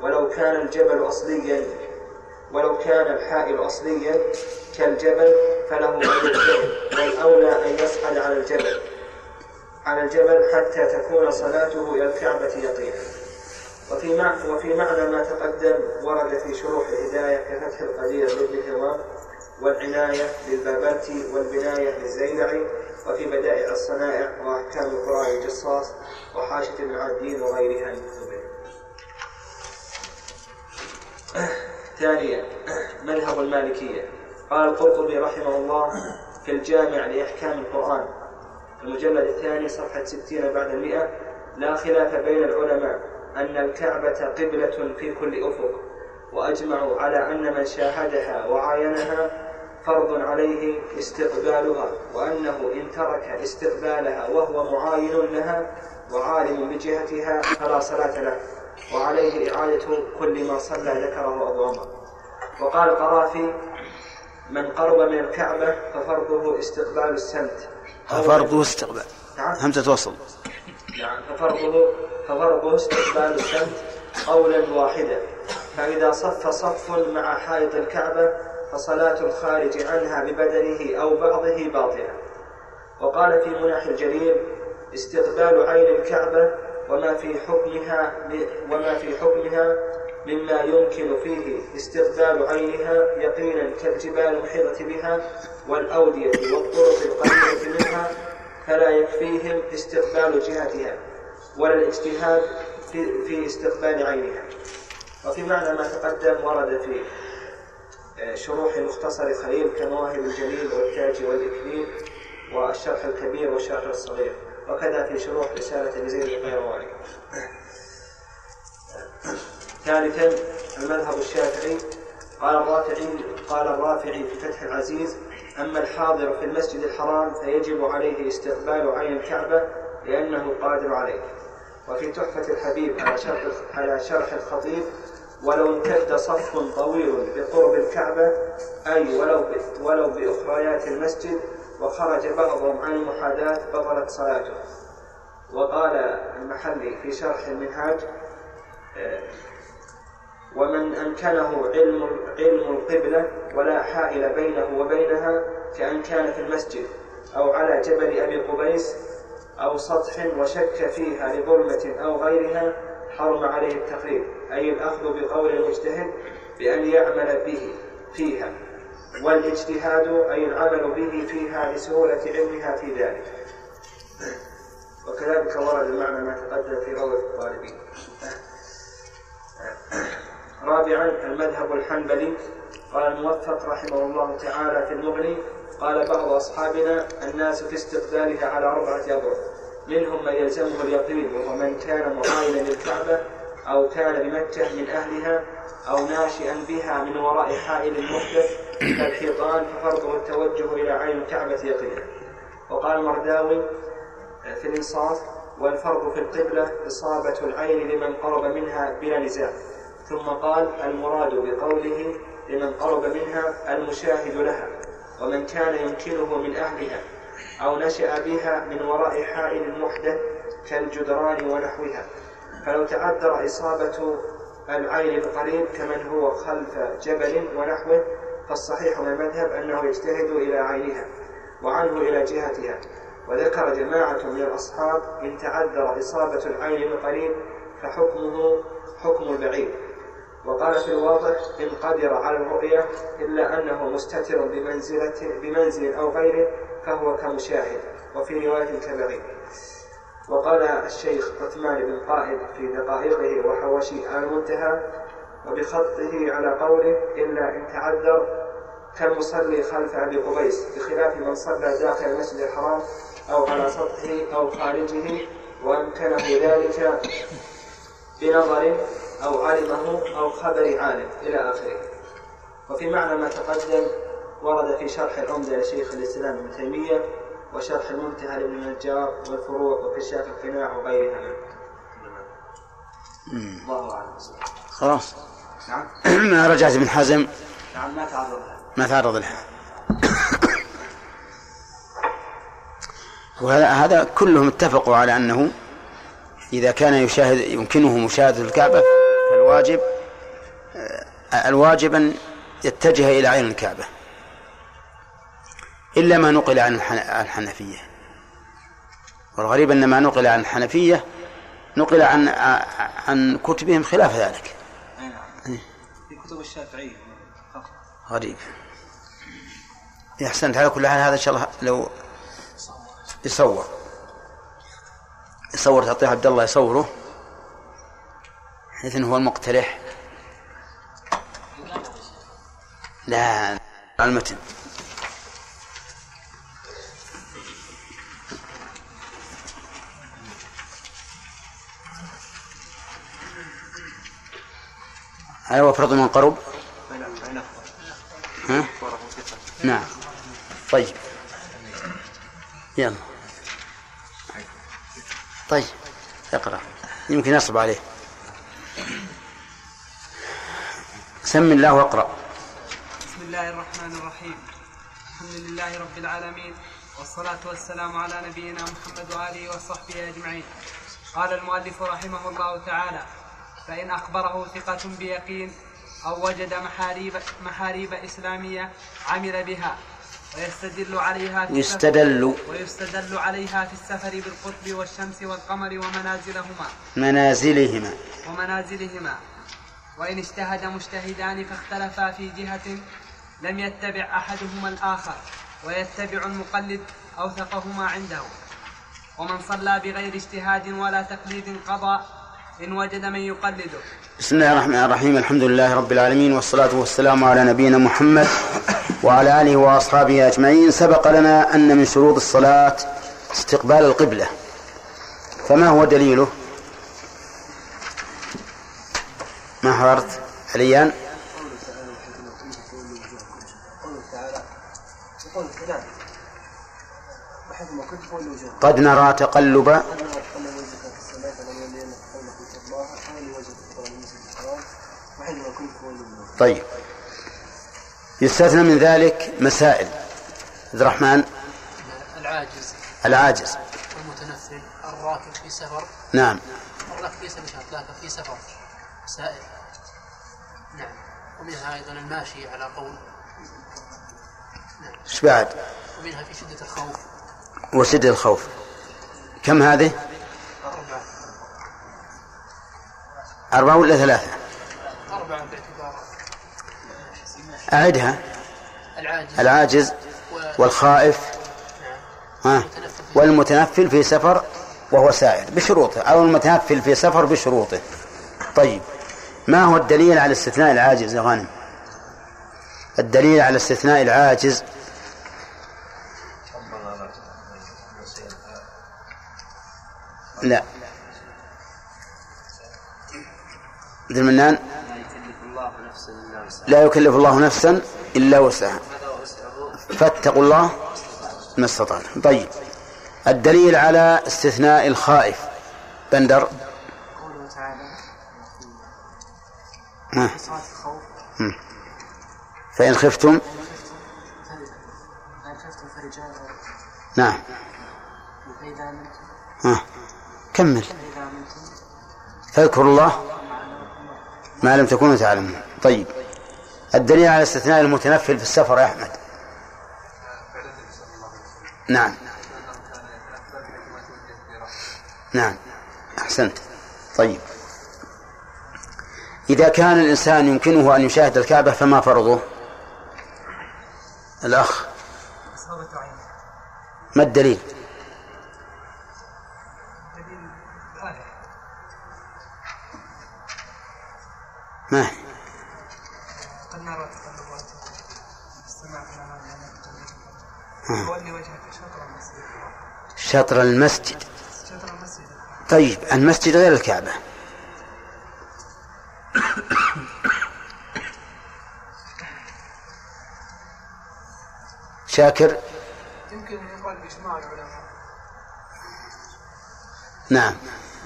ولو كان الجبل أصليا ولو كان الحائل أصليا كالجبل فله والأولى أن يصعد على الجبل. على الجبل حتى تكون صلاته إلى الكعبة يقينا. وفي معنى وفي معنى ما تقدم ورد في شروح الهداية كفتح القدير لابن هوام. والعناية للبابلتي والبناية للزيلعي وفي بدائع الصنائع وأحكام القرآن الجصاص وحاشة ابن عدين وغيرها من كتبه. ثانيا مذهب المالكية قال القرطبي رحمه الله في الجامع لأحكام القرآن المجلد الثاني صفحة ستين بعد المئة لا خلاف بين العلماء أن الكعبة قبلة في كل أفق وأجمعوا على أن من شاهدها وعاينها فرض عليه استقبالها وأنه إن ترك استقبالها وهو معاين لها وعالم بجهتها فلا صلاة له وعليه إعادة كل ما صلى ذكره أبو عمر. وقال القرافي من قرب من الكعبة ففرضه استقبال السمت. فرضه استقبال. نعم. همزة وصل. نعم. ففرضه ففرضه استقبال السمت قولا واحدا. فإذا صف صف مع حائط الكعبة فصلاة الخارج عنها ببدنه أو بعضه باطلة وقال في مناح الجليل استقبال عين الكعبة وما في حكمها وما في حكمها مما يمكن فيه استقبال عينها يقينا كالجبال المحيطة بها والأودية والطرق القريبة منها فلا يكفيهم استقبال جهتها ولا الاجتهاد في, في استقبال عينها. وفي معنى ما تقدم ورد في شروح مختصر خليل كمواهب الجليل والتاج والإكليل والشرح الكبير والشرح الصغير. وكذا في شروح رسالة يزيد القيرواني ثالثا المذهب الشافعي. قال الرافعي قال الرافعي في فتح العزيز أما الحاضر في المسجد الحرام فيجب عليه استقبال عين الكعبة لأنه قادر عليه. وفي تحفة الحبيب على شرح على شرح الخطيب ولو امتد صف طويل بقرب الكعبة أي ولو ولو بأخريات المسجد وخرج بعضهم عن المحاذاة بطلت صلاته. وقال المحلي في شرح المنهاج آه، ومن أمكنه علم علم القبلة ولا حائل بينه وبينها كأن كان في المسجد أو على جبل أبي قبيس أو سطح وشك فيها لظلمة أو غيرها حرم عليه التقليد أي الأخذ بقول المجتهد بأن يعمل به فيها. والإجتهاد أي العمل به فيها لسهولة علمها في ذلك. وكذلك ورد المعنى ما تقدم في روضة الطالبين. رابعا المذهب الحنبلي. قال الموفق رحمه الله تعالى في المغني قال بعض أصحابنا الناس في استقبالها على أربعة أضرب منهم من يلزمه اليقين وهو من كان معاينا للكعبة أو كان بمكة من أهلها أو ناشئا بها من وراء حائل محدث كالحيطان ففرضه التوجه إلى عين الكعبة يقينا. وقال المرداوي في الإنصاف والفرض في القبلة إصابة العين لمن قرب منها بلا نزاع. ثم قال المراد بقوله لمن قرب منها المشاهد لها ومن كان يمكنه من أهلها. أو نشأ بها من وراء حائل محدث كالجدران ونحوها. فلو تعذر إصابة العين القريب كمن هو خلف جبل ونحوه فالصحيح من المذهب أنه يجتهد إلى عينها وعنه إلى جهتها. وذكر جماعة من الأصحاب إن تعذر إصابة العين القريب فحكمه حكم البعيد وقال في الواضح إن قدر على الرؤية إلا أنه مستتر بمنزلة بمنزل أو غيره فهو كمشاهد وفي رواية كبعيد وقال الشيخ عثمان بن قائد في دقائقه وحواشي المنتهى وبخطه على قوله إلا إن تعذر كالمصلي خلف أبي قبيس بخلاف من صلى داخل المسجد الحرام أو على سطحه أو خارجه وأمكنه ذلك بنظر أو علمه أو خبر عالم إلى آخره. وفي معنى ما تقدم ورد في شرح العمدة لشيخ الإسلام ابن تيمية وشرح المنتهى لابن النجار والفروع وكشاف القناع وغيرها. الله أعلم. خلاص. نعم. ما رجعت ابن حزم. نعم ما تعرض لها. ما تعرض لها. وهذا هذا كلهم اتفقوا على أنه إذا كان يشاهد يمكنه مشاهدة الكعبة فالواجب آه، الواجب أن يتجه إلى عين الكعبة. إلا ما نقل عن الحن- عن الحنفية. والغريب أن ما نقل عن الحنفية نقل عن عن كتبهم خلاف ذلك. أي نعم. في كتب الشافعية غريب. يا أحسنت. على كل حال هذا إن شاء الله لو يصور. يصور تعطيه عبد الله يصوره. حيث هو المقترح. لا على المتن. هل هو فرض من قرب؟ ها؟ نعم. طيب. يلا. طيب. اقرأ. يمكن يصعب عليه. سم الله واقرأ. بسم الله الرحمن الرحيم. الحمد لله رب العالمين والصلاة والسلام على نبينا محمد وآله وصحبه أجمعين. قال المؤلف رحمه الله تعالى فإن أخبره ثقة بيقين أو وجد محاريب, محاريب إسلامية عمل بها ويستدل عليها في السفر- يستدل. ويستدل عليها في السفر بالقطب والشمس والقمر ومنازلهما. منازلهما. ومنازلهما. وإن اجتهد مجتهدان فاختلفا في جهة لم يتبع أحدهما الآخر ويتبع المقلد أوثقهما عنده. ومن صلى بغير اجتهاد ولا تقليد قضى إن وجد من يقلده. بسم الله الرحمن الرحيم. الحمد لله رب العالمين والصلاة والسلام على نبينا محمد وعلى آله وأصحابه أجمعين. سبق لنا أن من شروط الصلاة استقبال القبلة. فما هو دليله؟ ما حضرت عليان قد نرى تقلب أنا أتقلب وجهك في السماء فلنولين قومك الله حولي وجهك في المسجد الحرام وحيثما كنت فولي وجوهكم طيب. يستثنى من ذلك مسائل. عبد الرحمن؟ العاجز. العاجز. المتنفل. الراكب في سفر. نعم. الراكب ليس بشرط لكن في سفر. سائر نعم. ومنها أيضا الماشي على قول. نعم. إيش بعد؟ ومنها في شدة الخوف. وشدة الخوف. كم هذه؟ أربعة. أربعة ولا ثلاثة؟ أربعة أعدها. العاجز. العاجز والخائف. نعم. ها. والمتنفل في سفر وهو سائر بشروطه. أو المتنفل في سفر بشروطه. طيب. ما هو الدليل على استثناء العاجز يا غانم؟ الدليل على استثناء العاجز. لا. ذي المنان؟ لا يكلف الله نفسا إلا وسعها. فاتقوا الله ما استطعتم. طيب. الدليل على استثناء الخائف. بندر. قوله تعالى. فإن خفتم. نعم. ها. كمل. فاذكروا الله ما لم تكونوا تعلمون. طيب. الدليل على استثناء المتنفل في السفر يا أحمد. نعم. نعم. أحسنت. طيب. إذا كان الإنسان يمكنه أن يشاهد الكعبة فما فرضه؟ الأخ. ما الدليل؟ ما هي قد نرى تقلب السماء في وجهك شطر المسجد شطر المسجد. شطر المسجد. طيب المسجد غير الكعبة. شاكر؟ يمكن أن يقال بإجماع العلماء. نعم.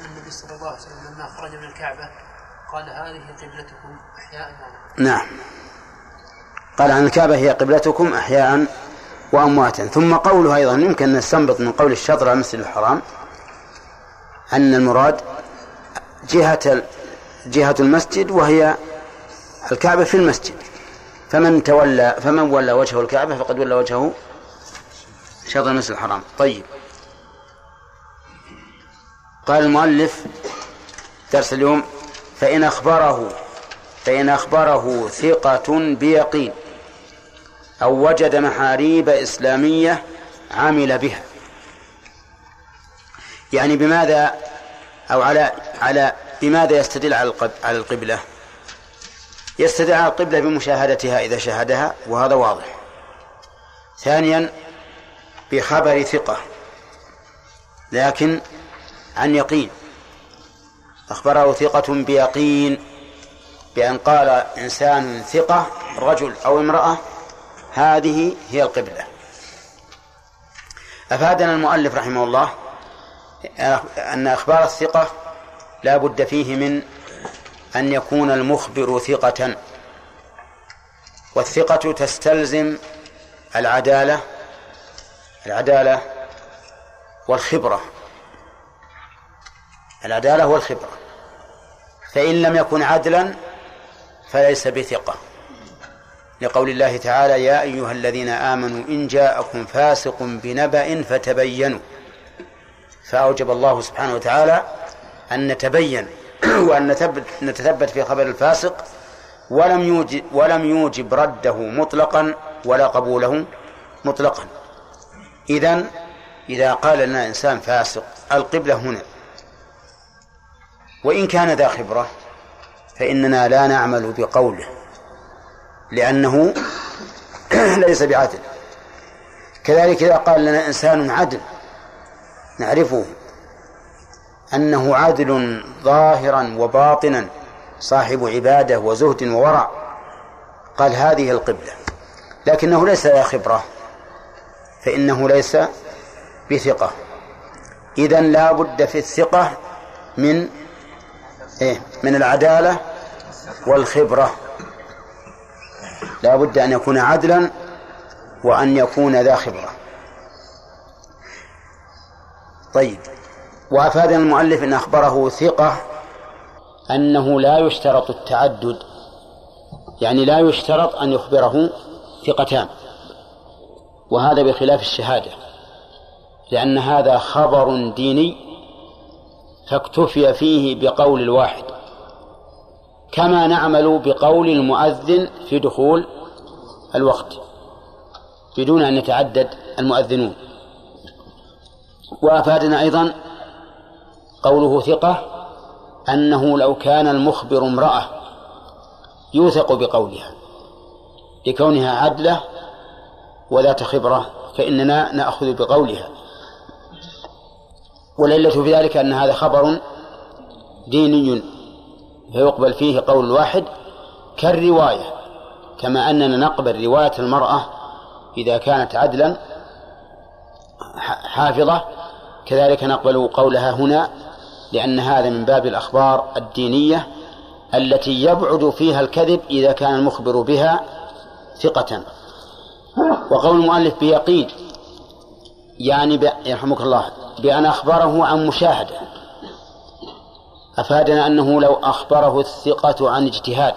النبي صلى الله عليه وسلم لما خرج من الكعبة قال هذه قبلتكم أحياء. نعم. قال عن الكعبة هي قبلتكم أحياء؟ وأمواتا. ثم قوله أيضا يمكن أن نستنبط من قول الشطر المسجد الحرام أن المراد جهة جهة المسجد وهي الكعبة في المسجد. فمن تولى فمن ولى وجهه الكعبة فقد ولى وجهه شطر المسجد الحرام. طيب. قال المؤلف درس اليوم فإن أخبره فإن أخبره ثقة بيقين. أو وجد محاريب إسلامية عمل بها. يعني بماذا أو على على بماذا يستدل على على القبلة؟ يستدل على القبلة بمشاهدتها إذا شاهدها وهذا واضح. ثانيا بخبر ثقة لكن عن يقين. أخبره ثقة بيقين بأن قال إنسان ثقة رجل أو امرأة هذه هي القبلة. أفادنا المؤلف رحمه الله أن أخبار الثقة لا بد فيه من أن يكون المخبر ثقة والثقة تستلزم العدالة العدالة والخبرة. العدالة والخبرة. فإن لم يكن عدلا فليس بثقة. لقول الله تعالى يا أيها الذين آمنوا إن جاءكم فاسق بنبأ فتبينوا. فأوجب الله سبحانه وتعالى أن نتبين وأن نتثبت, في خبر الفاسق. ولم يوجب ولم يوجب رده مطلقا ولا قبوله مطلقا. إذا إذا قال لنا إنسان فاسق القبلة هنا. وإن كان ذا خبرة فإننا لا نعمل بقوله. لأنه ليس بعدل. كذلك إذا قال لنا إنسان عدل نعرفه أنه عدل ظاهرا وباطنا صاحب عبادة وزهد وورع. قال هذه القبلة. لكنه ليس ذا خبرة فإنه ليس بثقة. إذا لا بد في الثقة من إيه؟ من العدالة والخبرة. لا بد أن يكون عدلا وأن يكون ذا خبرة. طيب وأفاد المؤلف أن أخبره ثقة أنه لا يشترط التعدد يعني لا يشترط أن يخبره ثقتان وهذا بخلاف الشهادة لأن هذا خبر ديني فاكتفي فيه بقول الواحد. كما نعمل بقول المؤذن في دخول الوقت بدون أن يتعدد المؤذنون. وأفادنا أيضا قوله ثقة أنه لو كان المخبر امرأة يوثق بقولها لكونها عدلة وذات خبرة فإننا نأخذ بقولها. والعلة في ذلك أن هذا خبر ديني فيقبل فيه قول الواحد كالرواية كما أننا نقبل رواية المرأة إذا كانت عدلا حافظة كذلك نقبل قولها هنا لأن هذا من باب الأخبار الدينية التي يبعد فيها الكذب إذا كان المخبر بها ثقة وقول المؤلف بيقين يعني. يرحمك الله بأن أخبره عن مشاهدة أفادنا أنه لو أخبره الثقة عن اجتهاد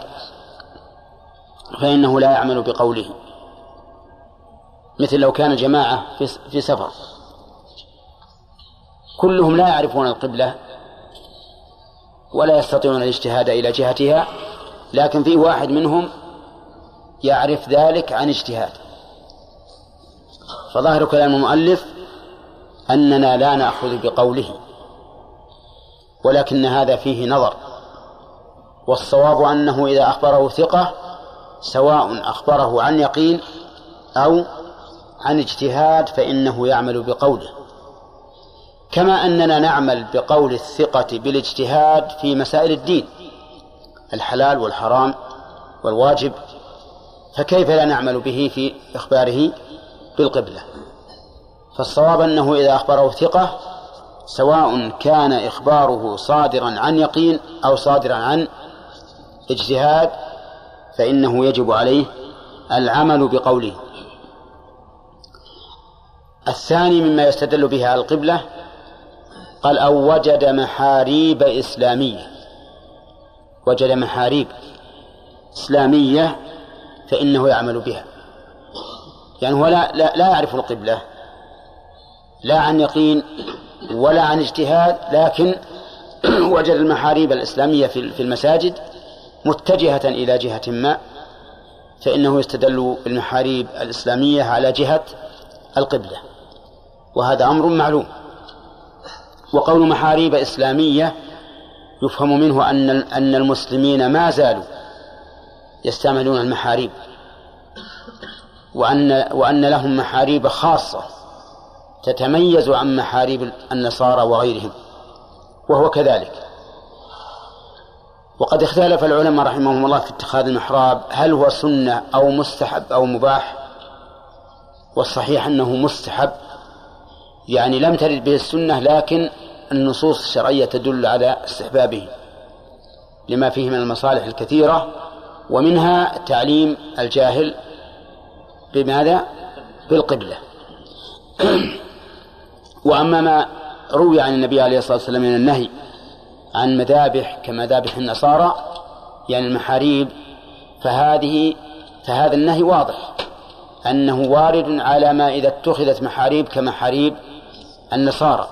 فإنه لا يعمل بقوله. مثل لو كان جماعة في سفر. كلهم لا يعرفون القبلة ولا يستطيعون الاجتهاد إلى جهتها لكن في واحد منهم يعرف ذلك عن اجتهاد. فظاهر كلام المؤلف أننا لا نأخذ بقوله. ولكن هذا فيه نظر. والصواب أنه إذا أخبره ثقة سواء أخبره عن يقين أو عن اجتهاد فإنه يعمل بقوله. كما أننا نعمل بقول الثقة بالاجتهاد في مسائل الدين الحلال والحرام والواجب فكيف لا نعمل به في إخباره بالقبلة؟ فالصواب أنه إذا أخبره ثقة سواء كان إخباره صادرا عن يقين أو صادرا عن اجتهاد فإنه يجب عليه العمل بقوله. الثاني مما يستدل به على القبلة قال أو وجد محاريب إسلامية. وجد محاريب إسلامية فإنه يعمل بها. يعني هو لا, لا, لا يعرف القبلة لا عن يقين ولا عن اجتهاد لكن وجد المحاريب الإسلامية في المساجد متجهة إلى جهة ما فإنه يستدل بالمحاريب الإسلامية على جهة القبلة وهذا أمر معلوم. وقول محاريب إسلامية يفهم منه أن أن المسلمين ما زالوا يستعملون المحاريب وأن وأن لهم محاريب خاصة. تتميز عن محاريب النصارى وغيرهم وهو كذلك. وقد اختلف العلماء رحمهم الله في اتخاذ المحراب هل هو سنة أو مستحب أو مباح؟ والصحيح أنه مستحب يعني لم ترد به السنة لكن النصوص الشرعية تدل على استحبابه لما فيه من المصالح الكثيرة ومنها تعليم الجاهل بماذا؟ بالقبلة. وأما ما روي عن النبي عليه الصلاة والسلام من النهي عن مذابح كمذابح النصارى يعني المحاريب فهذه فهذا النهي واضح أنه وارد على ما إذا اتخذت محاريب كمحاريب النصارى.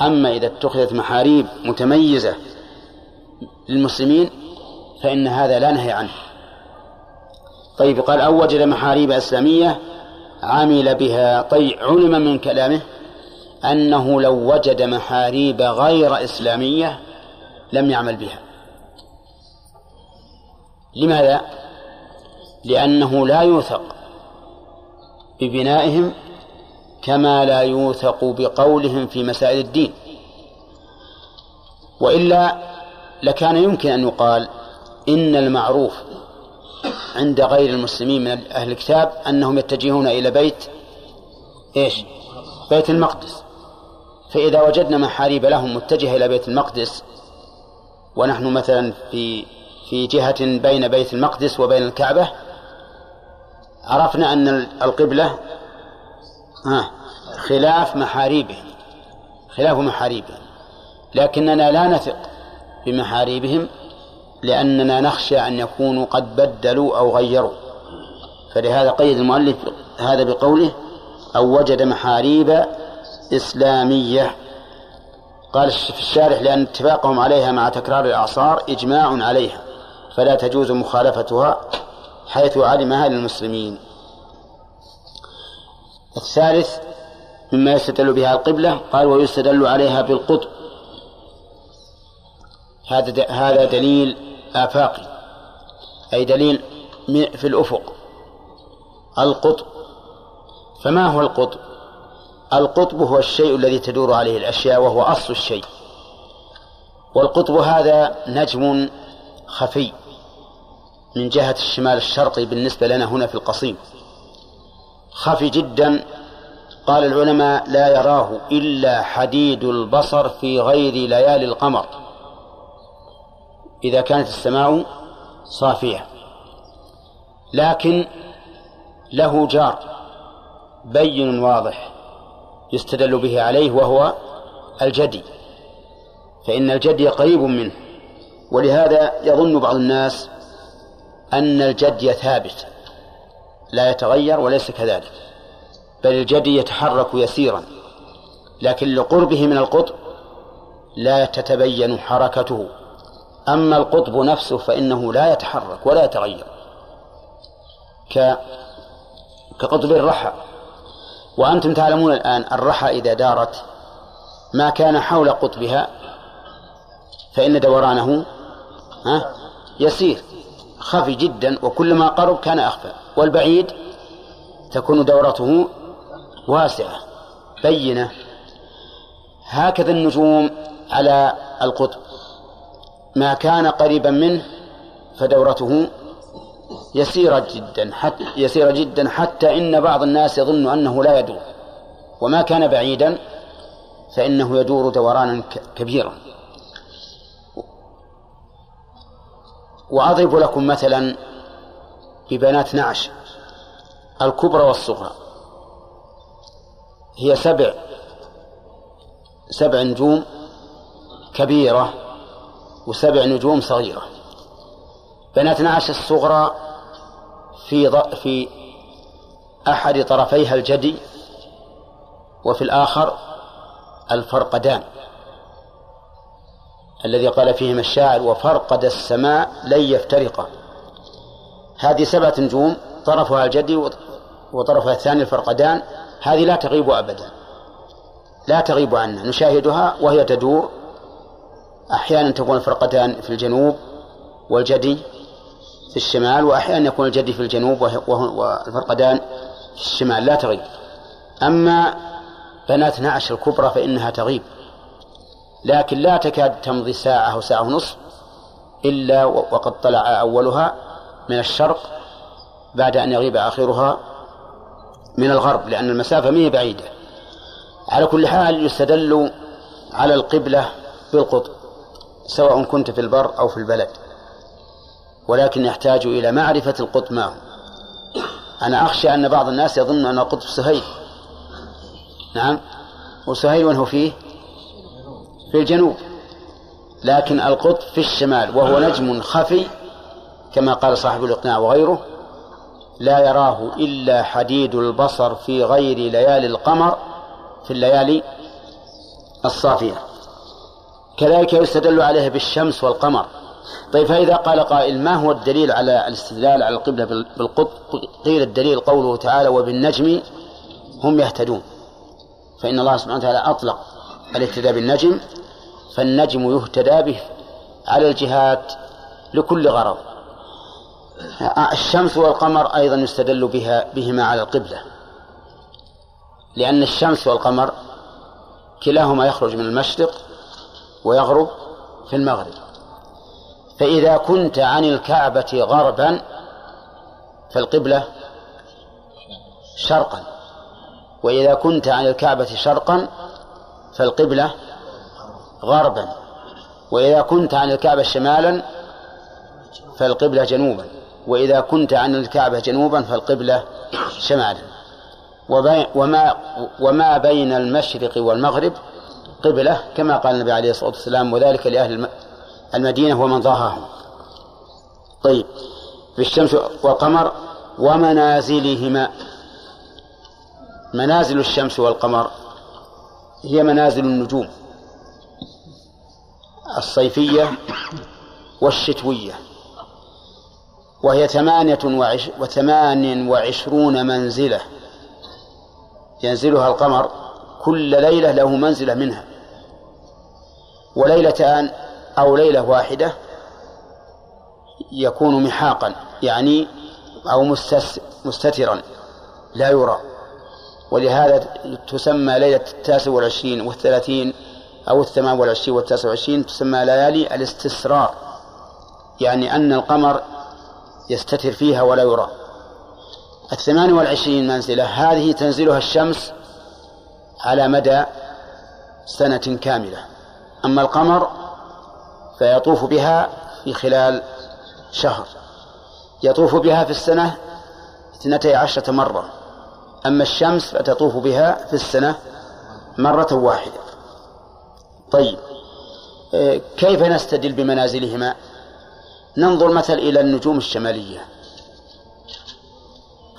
أما إذا اتخذت محاريب متميزة للمسلمين فإن هذا لا نهي عنه. طيب قال أو وجد محاريب إسلامية عمل بها طيب علم من كلامه؟ أنه لو وجد محاريب غير إسلامية لم يعمل بها. لماذا؟ لأنه لا يوثق ببنائهم كما لا يوثق بقولهم في مسائل الدين. وإلا لكان يمكن أن يقال إن المعروف عند غير المسلمين من أهل الكتاب أنهم يتجهون إلى بيت إيش؟ بيت المقدس. فإذا وجدنا محاريب لهم متجهة إلى بيت المقدس ونحن مثلا في في جهة بين بيت المقدس وبين الكعبة عرفنا أن القبلة خلاف محاريبهم خلاف محاريبهم لكننا لا نثق بمحاريبهم لأننا نخشى أن يكونوا قد بدلوا أو غيروا. فلهذا قيد المؤلف هذا بقوله أو وجد محاريب إسلامية. قال في الشارح لأن اتفاقهم عليها مع تكرار الأعصار إجماع عليها فلا تجوز مخالفتها حيث علمها للمسلمين. الثالث مما يستدل بها القبلة قال ويستدل عليها بالقطب. هذا هذا دليل آفاقي أي دليل في الأفق. القطب. فما هو القطب؟ القطب هو الشيء الذي تدور عليه الأشياء وهو أصل الشيء. والقطب هذا نجم خفي من جهة الشمال الشرقي بالنسبة لنا هنا في القصيم. خفي جدا. قال العلماء لا يراه إلا حديد البصر في غير ليالي القمر. إذا كانت السماء صافية. لكن له جار. بين واضح. يستدل به عليه وهو الجدي. فإن الجدي قريب منه ولهذا يظن بعض الناس أن الجدي ثابت لا يتغير وليس كذلك بل الجدي يتحرك يسيرا لكن لقربه من القطب لا تتبين حركته. أما القطب نفسه فإنه لا يتحرك ولا يتغير ك كقطب الرحى. وأنتم تعلمون الآن الرحى إذا دارت ما كان حول قطبها فإن دورانه يسير خفي جدا وكلما قرب كان أخفى. والبعيد تكون دورته واسعة بينة. هكذا النجوم على القطب. ما كان قريبا منه فدورته يسيرة جدا حتى يسيرة جدا حتى إن بعض الناس يظن أنه لا يدور. وما كان بعيدا فإنه يدور دورانا كبيرا. وأضرب لكم مثلا ببنات نعش الكبرى والصغرى. هي سبع سبع نجوم كبيرة وسبع نجوم صغيرة. بنات نعش الصغرى في في أحد طرفيها الجدي وفي الآخر الفرقدان. الذي قال فيهما الشاعر وفرقد السماء لن يفترقا هذه سبعة نجوم طرفها الجدي وطرفها الثاني الفرقدان. هذه لا تغيب أبدا. لا تغيب عنا. نشاهدها وهي تدور. أحيانا تكون الفرقدان في الجنوب والجدي في الشمال وأحيانا يكون الجدي في الجنوب والفرقدان في الشمال لا تغيب. أما بنات نعش الكبرى فإنها تغيب. لكن لا تكاد تمضي ساعة أو ساعة ونصف إلا وقد طلع أولها من الشرق بعد أن يغيب آخرها من الغرب لأن المسافة مهي بعيدة. على كل حال يستدل على القبلة بالقطب سواء كنت في البر أو في البلد. ولكن يحتاج إلى معرفة القطب ما هو أنا أخشى أن بعض الناس يظن أن القطب سهيل. نعم. وسهيل وين هو فيه؟ في الجنوب. لكن القطب في الشمال وهو نجم خفي كما قال صاحب الإقناع وغيره لا يراه إلا حديد البصر في غير ليالي القمر في الليالي الصافية. كذلك يستدل عليه بالشمس والقمر. طيب فإذا قال قائل ما هو الدليل على الاستدلال على القبلة بالقطب قيل الدليل قوله تعالى وبالنجم هم يهتدون. فإن الله سبحانه وتعالى أطلق الاهتداء بالنجم فالنجم يهتدى به على الجهات لكل غرض. الشمس والقمر أيضا يستدل بها بهما على القبلة. لأن الشمس والقمر كلاهما يخرج من المشرق ويغرب في المغرب. فإذا كنت عن الكعبة غربا فالقبلة شرقا. وإذا كنت عن الكعبة شرقا فالقبلة غربا. وإذا كنت عن الكعبة شمالا فالقبلة جنوبا. وإذا كنت عن الكعبة جنوبا فالقبلة شمالا. وما وما بين المشرق والمغرب قبلة كما قال النبي عليه الصلاة والسلام وذلك لأهل المدينة ومن ضاهاهم طيب بالشمس والقمر ومنازلهما. منازل الشمس والقمر هي منازل النجوم. الصيفية والشتوية. وهي ثمانية وعش وثمان وعشرون منزلة. ينزلها القمر كل ليلة له منزلة منها. وليلتان أو ليلة واحدة يكون محاقا يعني أو مستترا لا يرى. ولهذا تسمى ليلة التاسع والعشرين والثلاثين أو الثمان والعشرين والتاسع والعشرين تسمى ليالي الاستسرار يعني أن القمر يستتر فيها ولا يرى. الثمان والعشرين منزلة هذه تنزلها الشمس على مدى سنة كاملة. أما القمر فيطوف بها في خلال شهر. يطوف بها في السنة اثنتي عشرة مرة. أما الشمس فتطوف بها في السنة مرة واحدة. طيب آه، كيف نستدل بمنازلهما؟ ننظر مثل إلى النجوم الشمالية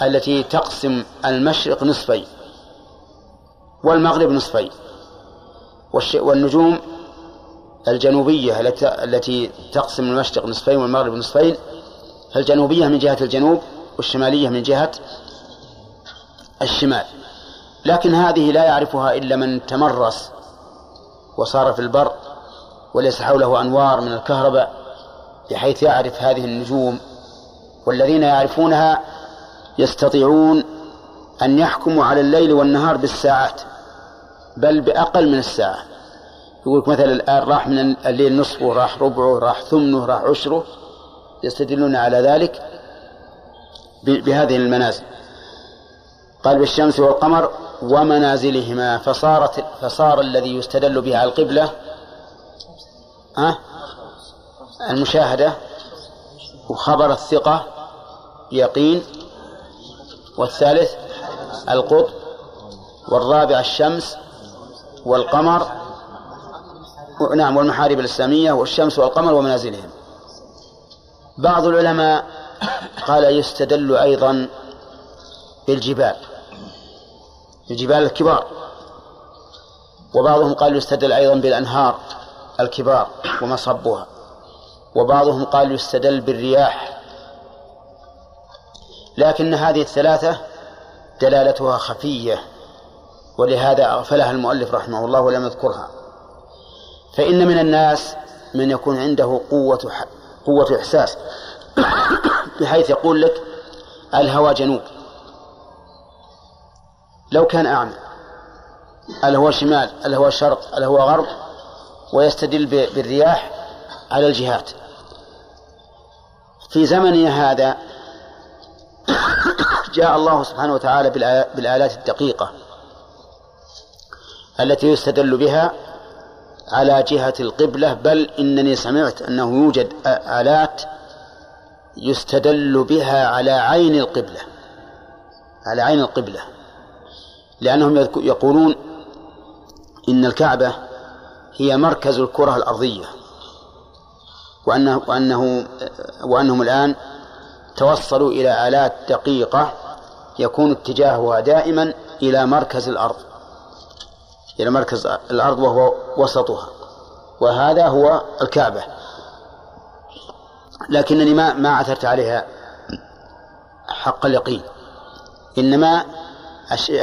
التي تقسم المشرق نصفين والمغرب نصفين والنجوم الجنوبية التي تقسم المشرق نصفين والمغرب نصفين فالجنوبية من جهة الجنوب والشمالية من جهة الشمال. لكن هذه لا يعرفها إلا من تمرس وصار في البر وليس حوله أنوار من الكهرباء بحيث يعرف هذه النجوم. والذين يعرفونها يستطيعون أن يحكموا على الليل والنهار بالساعات بل بأقل من الساعة. يقول مثلا الآن راح من الليل نصفه راح ربعه راح ثمنه راح عشره يستدلون على ذلك بهذه المنازل قال بالشمس والقمر ومنازلهما فصارت فصار الذي يستدل به على القبلة؟ المشاهدة وخبر الثقة يقين والثالث القطب والرابع الشمس والقمر نعم والمحارب الإسلامية والشمس والقمر ومنازلهم. بعض العلماء قال يستدل أيضا بالجبال الجبال الكبار. وبعضهم قال يستدل أيضا بالأنهار الكبار ومصبها وبعضهم قال يستدل بالرياح. لكن هذه الثلاثة دلالتها خفية ولهذا أغفلها المؤلف رحمه الله ولم يذكرها. فإن من الناس من يكون عنده قوة قوة إحساس. بحيث يقول لك الهوى جنوب. لو كان أعمى. الهوى شمال الهوى شرق الهوى غرب ويستدل بالرياح على الجهات. في زمننا هذا جاء الله سبحانه وتعالى بالآلات الدقيقة التي يستدل بها على جهة القبلة بل إنني سمعت أنه يوجد آلات يستدل بها على عين القبلة على عين القبلة لأنهم يقولون إن الكعبة هي مركز الكرة الأرضية وأنه وأنه وأنهم الآن توصلوا إلى آلات دقيقة يكون اتجاهها دائما إلى مركز الأرض. إلى مركز الأرض وهو وسطها وهذا هو الكعبة. لكنني ما ما عثرت عليها حق اليقين إنما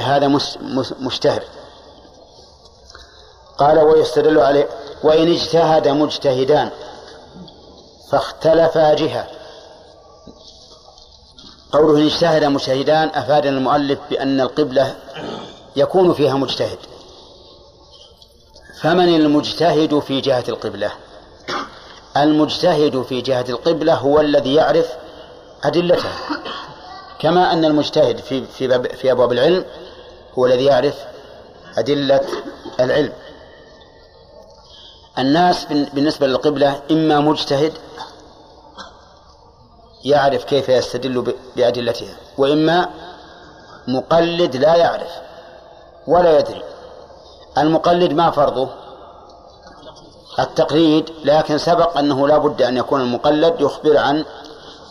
هذا مشتهر. قال ويستدل عليه وإن اجتهد مجتهدان فاختلفا جهة. قوله إن اجتهد مجتهدان أفاد المؤلف بأن القبلة يكون فيها مجتهد. فمن المجتهد في جهة القبلة؟ المجتهد في جهة القبلة هو الذي يعرف أدلتها كما أن المجتهد في في باب في أبواب العلم هو الذي يعرف أدلة العلم. الناس بالنسبة للقبلة إما مجتهد يعرف كيف يستدل بأدلتها وإما مقلد لا يعرف ولا يدري. المقلد ما فرضه؟ التقليد لكن سبق أنه لا بد أن يكون المقلد يخبر عن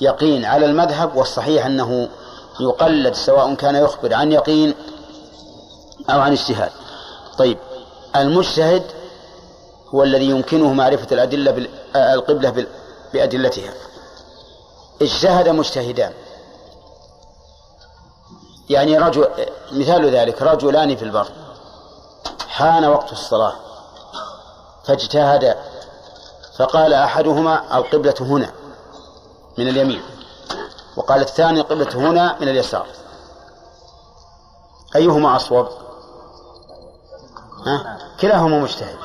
يقين على المذهب والصحيح أنه يقلد سواء كان يخبر عن يقين أو عن اجتهاد. طيب المجتهد هو الذي يمكنه معرفة الأدلة القبلة بأدلتها. اجتهد مجتهدان. يعني رجل مثال ذلك رجلان في البر. حان وقت الصلاة. فاجتهد فقال أحدهما القبلة هنا من اليمين وقال الثاني القبلة هنا من اليسار. أيهما أصوب؟ ها؟ كلاهما مجتهد.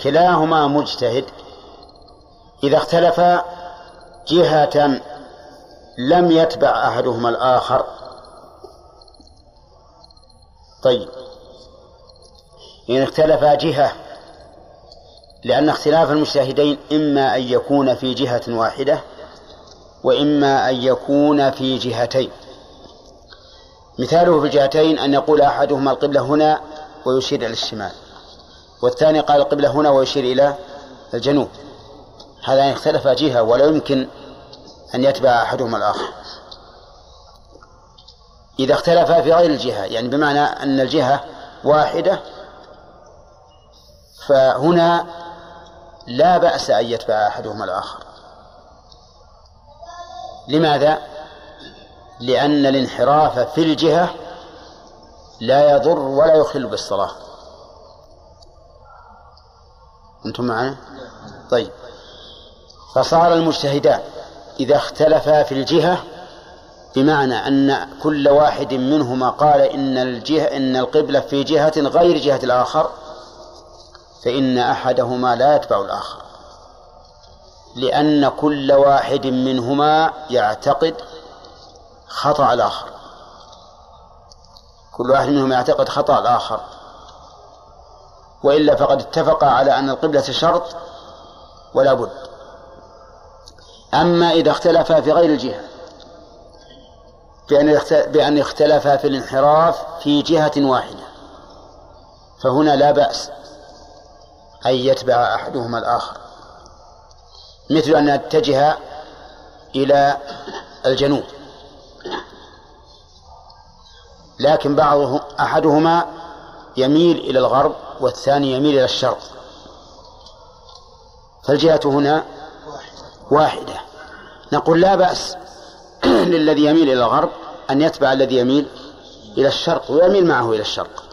كلاهما مجتهد. إذا اختلفا جهة لم يتبع أحدهما الآخر. طيب. إن اختلفا جهة لأن اختلاف المجتهدين إما أن يكون في جهة واحدة وإما أن يكون في جهتين. مثاله في الجهتين أن يقول أحدهما القبلة هنا ويشير إلى الشمال والثاني قال القبلة هنا ويشير إلى الجنوب. هذا يعني اختلف جهة ولا يمكن أن يتبع أحدهما الآخر. إذا اختلفا في غير الجهة يعني بمعنى أن الجهة واحدة فهنا لا بأس أن يتبع أحدهما الآخر لماذا؟ لأن الانحراف في الجهة لا يضر ولا يخل بالصلاة أنتم معنا؟ طيب فصار المجتهدان إذا اختلفا في الجهة بمعنى أن كل واحد منهما قال إن الجهة إن القبلة في جهة غير جهة الآخر فإن أحدهما لا يتبع الآخر لأن كل واحد منهما يعتقد خطأ الآخر. كل واحد منهم يعتقد خطأ الآخر. وإلا فقد اتفقا على أن القبلة شرط ولا بد. أما إذا اختلفا في غير الجهة بأن بأن اختلفا في الانحراف في جهة واحدة فهنا لا بأس. أن يتبع أحدهما الآخر. مثل أن يتجه إلى الجنوب. لكن بعضه أحدهما يميل إلى الغرب والثاني يميل إلى الشرق. فالجهة هنا واحدة. نقول لا بأس للذي يميل إلى الغرب أن يتبع الذي يميل إلى الشرق ويميل معه إلى الشرق.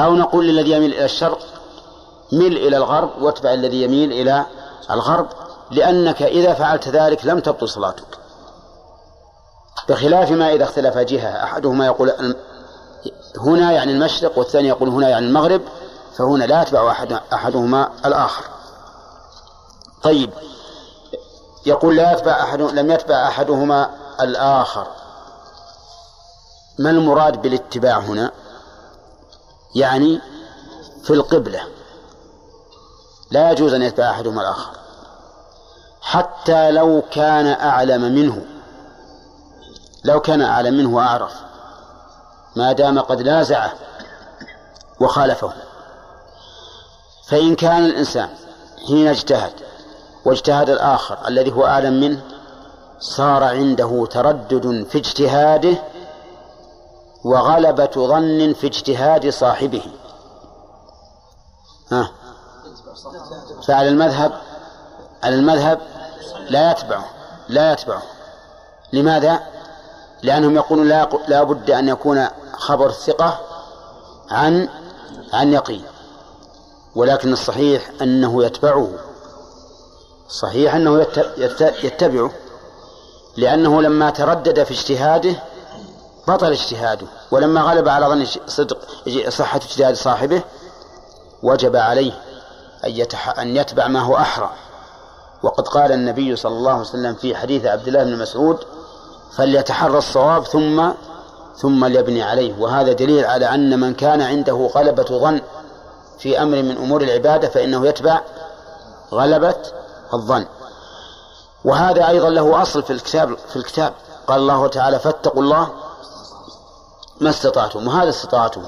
أو نقول للذي يميل إلى الشرق مل إلى الغرب واتبع الذي يميل إلى الغرب لأنك إذا فعلت ذلك لم تبطل صلاتك. بخلاف ما إذا اختلف جهة أحدهما يقول هنا يعني المشرق والثاني يقول هنا يعني المغرب فهنا لا يتبع أحد أحدهما الآخر. طيب يقول لا يتبع أحد لم يتبع أحدهما الآخر. ما المراد بالاتباع هنا؟ يعني في القبلة. لا يجوز أن يتبع أحدهما الآخر. حتى لو كان أعلم منه لو كان أعلم منه وأعرف ما دام قد نازعه وخالفه. فإن كان الإنسان حين اجتهد واجتهد الآخر الذي هو أعلم منه صار عنده تردد في اجتهاده وغلبة ظن في اجتهاد صاحبه. ها؟ فعلى المذهب على المذهب لا يتبعه لا يتبعه. لماذا؟ لأنهم يقولون لا لا بد أن يكون خبر الثقة عن عن يقين. ولكن الصحيح أنه يتبعه. صحيح أنه يتبعه. لأنه لما تردد في اجتهاده بطل اجتهاده. ولما غلب على ظن صدق صحة اجتهاد صاحبه وجب عليه أن, يتح... أن يتبع ما هو أحرى. وقد قال النبي صلى الله عليه وسلم في حديث عبد الله بن مسعود فليتحرى الصواب ثم ثم ليبني عليه. وهذا دليل على أن من كان عنده غلبة ظن في أمر من أمور العبادة فإنه يتبع غلبة الظن. وهذا أيضا له أصل في الكتاب في الكتاب. قال الله تعالى فاتقوا الله ما استطعتم. وهذا استطاعتم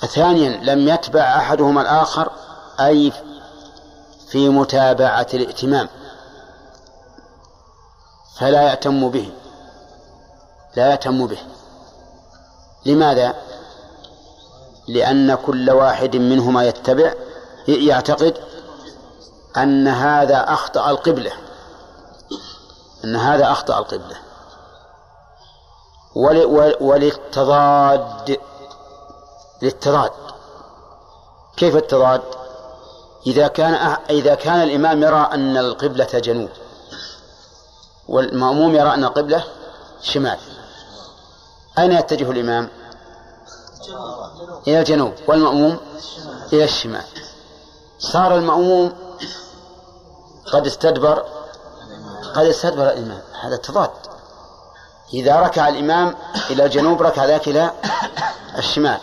ثانيا لم يتبع أحدهما الآخر أي في متابعة الائتمام فلا يأتم به لا يأتم به لماذا؟ لأن كل واحد منهما يتبع يعتقد أن هذا أخطأ القبلة أن هذا أخطأ القبلة وللتضاد للتضاد كيف التضاد؟ إذا كان إذا كان الإمام يرى أن القبلة جنوب والمأموم يرى أن القبلة شمال أين يتجه الإمام؟ إلى الجنوب والمأموم إلى الشمال. صار المأموم قد استدبر قد استدبر الإمام هذا تضاد. إذا ركع الإمام إلى الجنوب ركع ذاك إلى الشمال.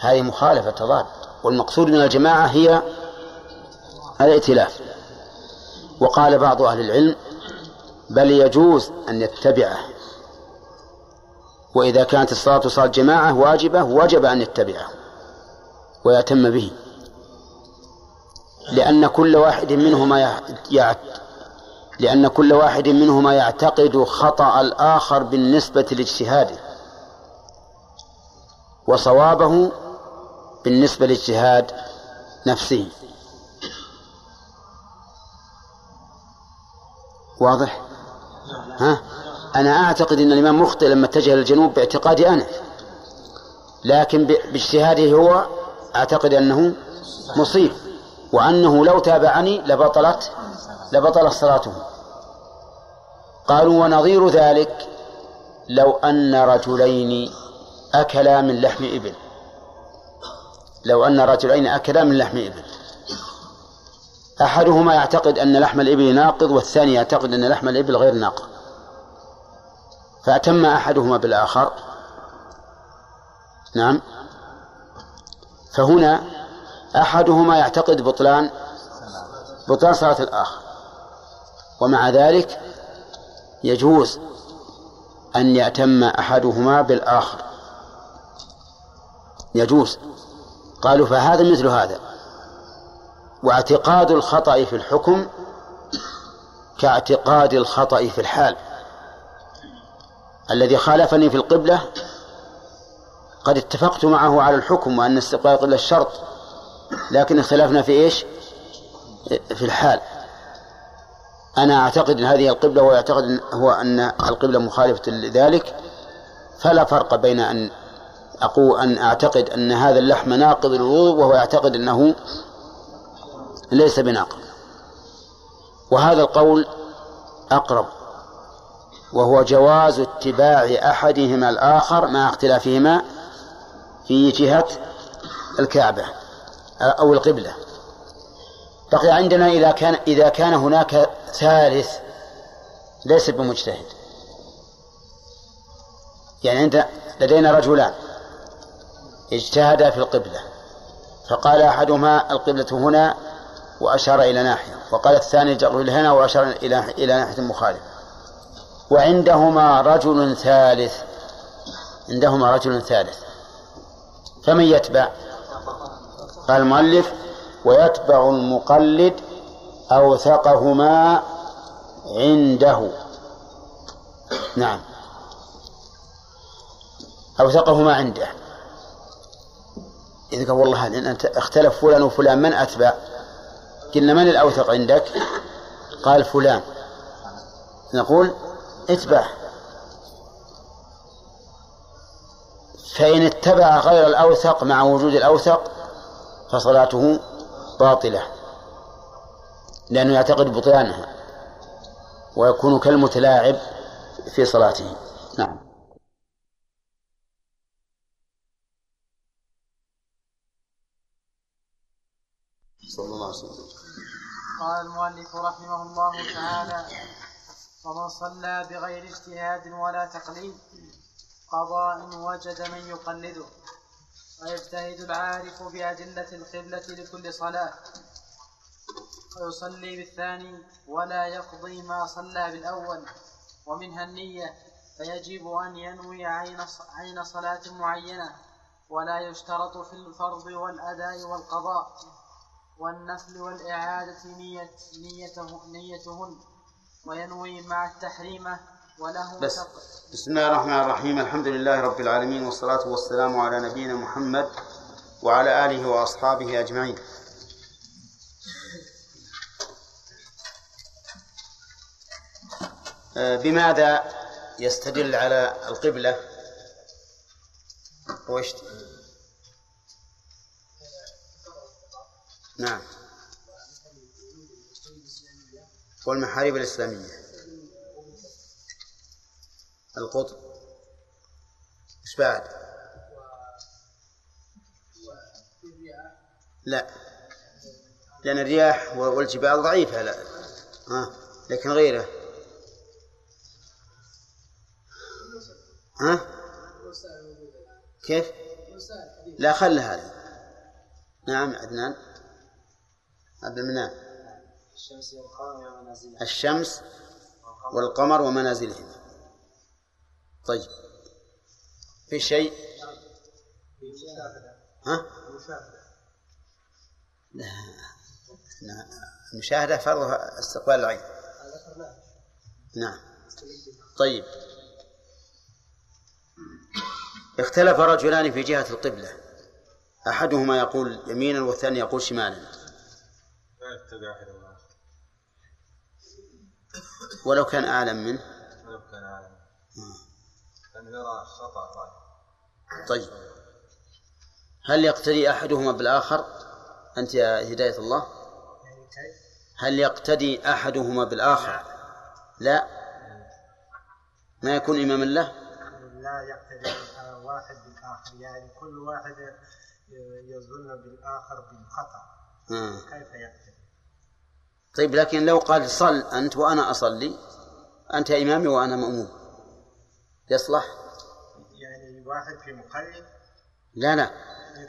هذه مخالفة تضاد. والمقصود من الجماعة هي الائتلاف. وقال بعض أهل العلم بل يجوز أن يتبعه. وإذا كانت الصلاة صلاة جماعة واجبة وجب أن يتبعه ويتم به. لأن كل واحد منهما يعت لأن كل واحد منهما يعتقد خطأ الآخر بالنسبة لاجتهاده. وصوابه بالنسبة لاجتهاد نفسه. واضح؟ ها؟ أنا أعتقد أن الإمام مخطئ لما اتجه للجنوب باعتقادي أنا لكن باجتهاده هو أعتقد أنه مصيب وأنه لو تابعني لبطلت لبطلت صلاته قالوا ونظير ذلك لو أن رجلين أكلا من لحم إبل لو أن رجلين أكلا من لحم إبل أحدهما يعتقد أن لحم الإبل ناقض والثاني يعتقد أن لحم الإبل غير ناقض. فأتم أحدهما بالآخر. نعم. فهنا أحدهما يعتقد بطلان بطلان صلاة الآخر. ومع ذلك يجوز أن يأتم أحدهما بالآخر. يجوز. قالوا فهذا مثل هذا. واعتقاد الخطأ في الحكم كاعتقاد الخطأ في الحال الذي خالفني في القبلة قد اتفقت معه على الحكم وأن استقبال القبلة الشرط لكن اختلفنا في إيش؟ في الحال أنا أعتقد أن هذه القبلة وهو يعتقد أن هو أن القبلة مخالفة لذلك فلا فرق بين أن أقول أن أعتقد أن هذا اللحم ناقض للوضوء وهو يعتقد أنه ليس بناقض. وهذا القول أقرب وهو جواز اتباع أحدهما الآخر مع اختلافهما في جهة الكعبة أو القبلة. بقي عندنا إذا كان إذا كان هناك ثالث ليس بمجتهد. يعني أنت لدينا رجلان اجتهدا في القبلة فقال أحدهما القبلة هنا وأشار إلى ناحية وقال الثاني القبلة هنا وأشار إلى إلى ناحية مخالفة. وعندهما رجل ثالث. عندهما رجل ثالث. فمن يتبع؟ قال المؤلف ويتبع المقلد أوثقهما عنده. نعم. أوثقهما عنده. إذا قال والله أنت اختلف فلان وفلان من أتبع؟ قلنا من الأوثق عندك؟ قال فلان. نقول اتبع. فإن اتبع غير الأوثق مع وجود الأوثق فصلاته باطلة لأنه يعتقد بطلانها ويكون كالمتلاعب في صلاته. نعم. صلى الله عليه وسلم. قال المؤلف رحمه الله تعالى ومن صلى بغير اجتهاد ولا تقليد إن وجد من يقلده ويجتهد العارف بأدلة القبلة لكل صلاة ويصلي بالثاني ولا يقضي ما صلى بالأول ومنها النية فيجب أن ينوي عين عين صلاة معينة ولا يشترط في الفرض والأداء والقضاء. والنفل والإعادة نية نيته نيتهن وينوي مع التحريمة وله بس تق- بسم الله الرحمن الرحيم. الحمد لله رب العالمين والصلاة والسلام على نبينا محمد وعلى آله وأصحابه أجمعين. آه، بماذا يستدل على القبلة؟ وش نعم. والمحاريب الإسلامية. القطب. إيش بعد؟ لا. لأن الرياح والجبال ضعيفة لا. ها لكن غيره. ها؟ كيف؟ لا خل هذا نعم عدنان. عبد المنان الشمس والقمر ومنازلها. الشمس والقمر. ومنازلهما طيب. في شيء؟ ها؟ لا. لا. المشاهدة فرضها استقبال العين. نعم. طيب. اختلف رجلان في جهة القبلة. أحدهما يقول يمينا والثاني يقول شمالا. لا يتبع ولو كان أعلم منه. ولو كان لأنه يرى خطأ ظاهر طيب. هل يقتدي أحدهما بالآخر؟ أنت يا هداية الله. هل يقتدي أحدهما بالآخر؟ لا. ما يكون إماما له لا يقتدي واحد بالآخر. يعني كل واحد يظن بالآخر بالخطأ. آه. كيف يقتدي؟ طيب لكن لو قال صل أنت وأنا أصلي أنت إمامي وأنا مأموم. يصلح؟ يعني واحد في مقلد لا لا.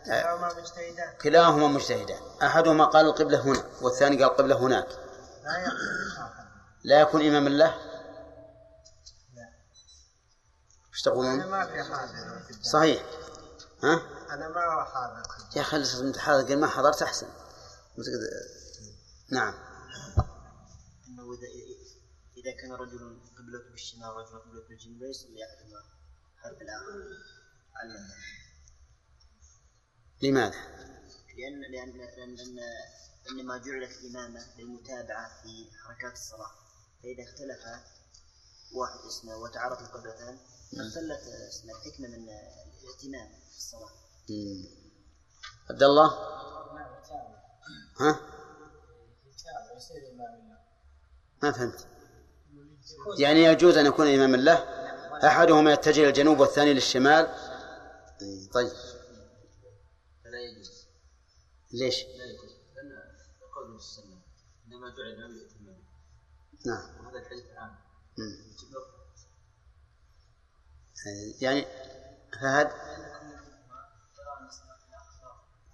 كلاهما مجتهدان. كلاهما مجتهدان. أحدهما قال القبلة هنا والثاني قال القبلة هناك. لا الآخر لا يكون إماما له لا. إيش تقولون؟ أنا ما في حاضر صحيح. ها؟ أنا ما حاضر. يا أخي أنت حاضر ما حضرت أحسن. نعم. أنه إذا إذا كان رجل قبلته بالشمال ورجل قبلته بالجنوب لا يصلي أحدهما حرب الآخر على. لماذا؟ لأن لأن لأن لأن, لأن ما جعلت الإمامة للمتابعة في حركات الصلاة فإذا اختلف واحد اسمه وتعارض القبلتان اختلت اسمه الحكمة من الاهتمام في الصلاة. عبد الله ها؟ ما فهمت. يعني يجوز أن يكون إماما له أحدهما يتجه إلى الجنوب والثاني للشمال. طيب. فلا يجوز. ليش؟ لا يجوز. لأن قول وسلم إنما جعل الإمام ليؤتم به نعم. وهذا الحديث عام. يعني فهد؟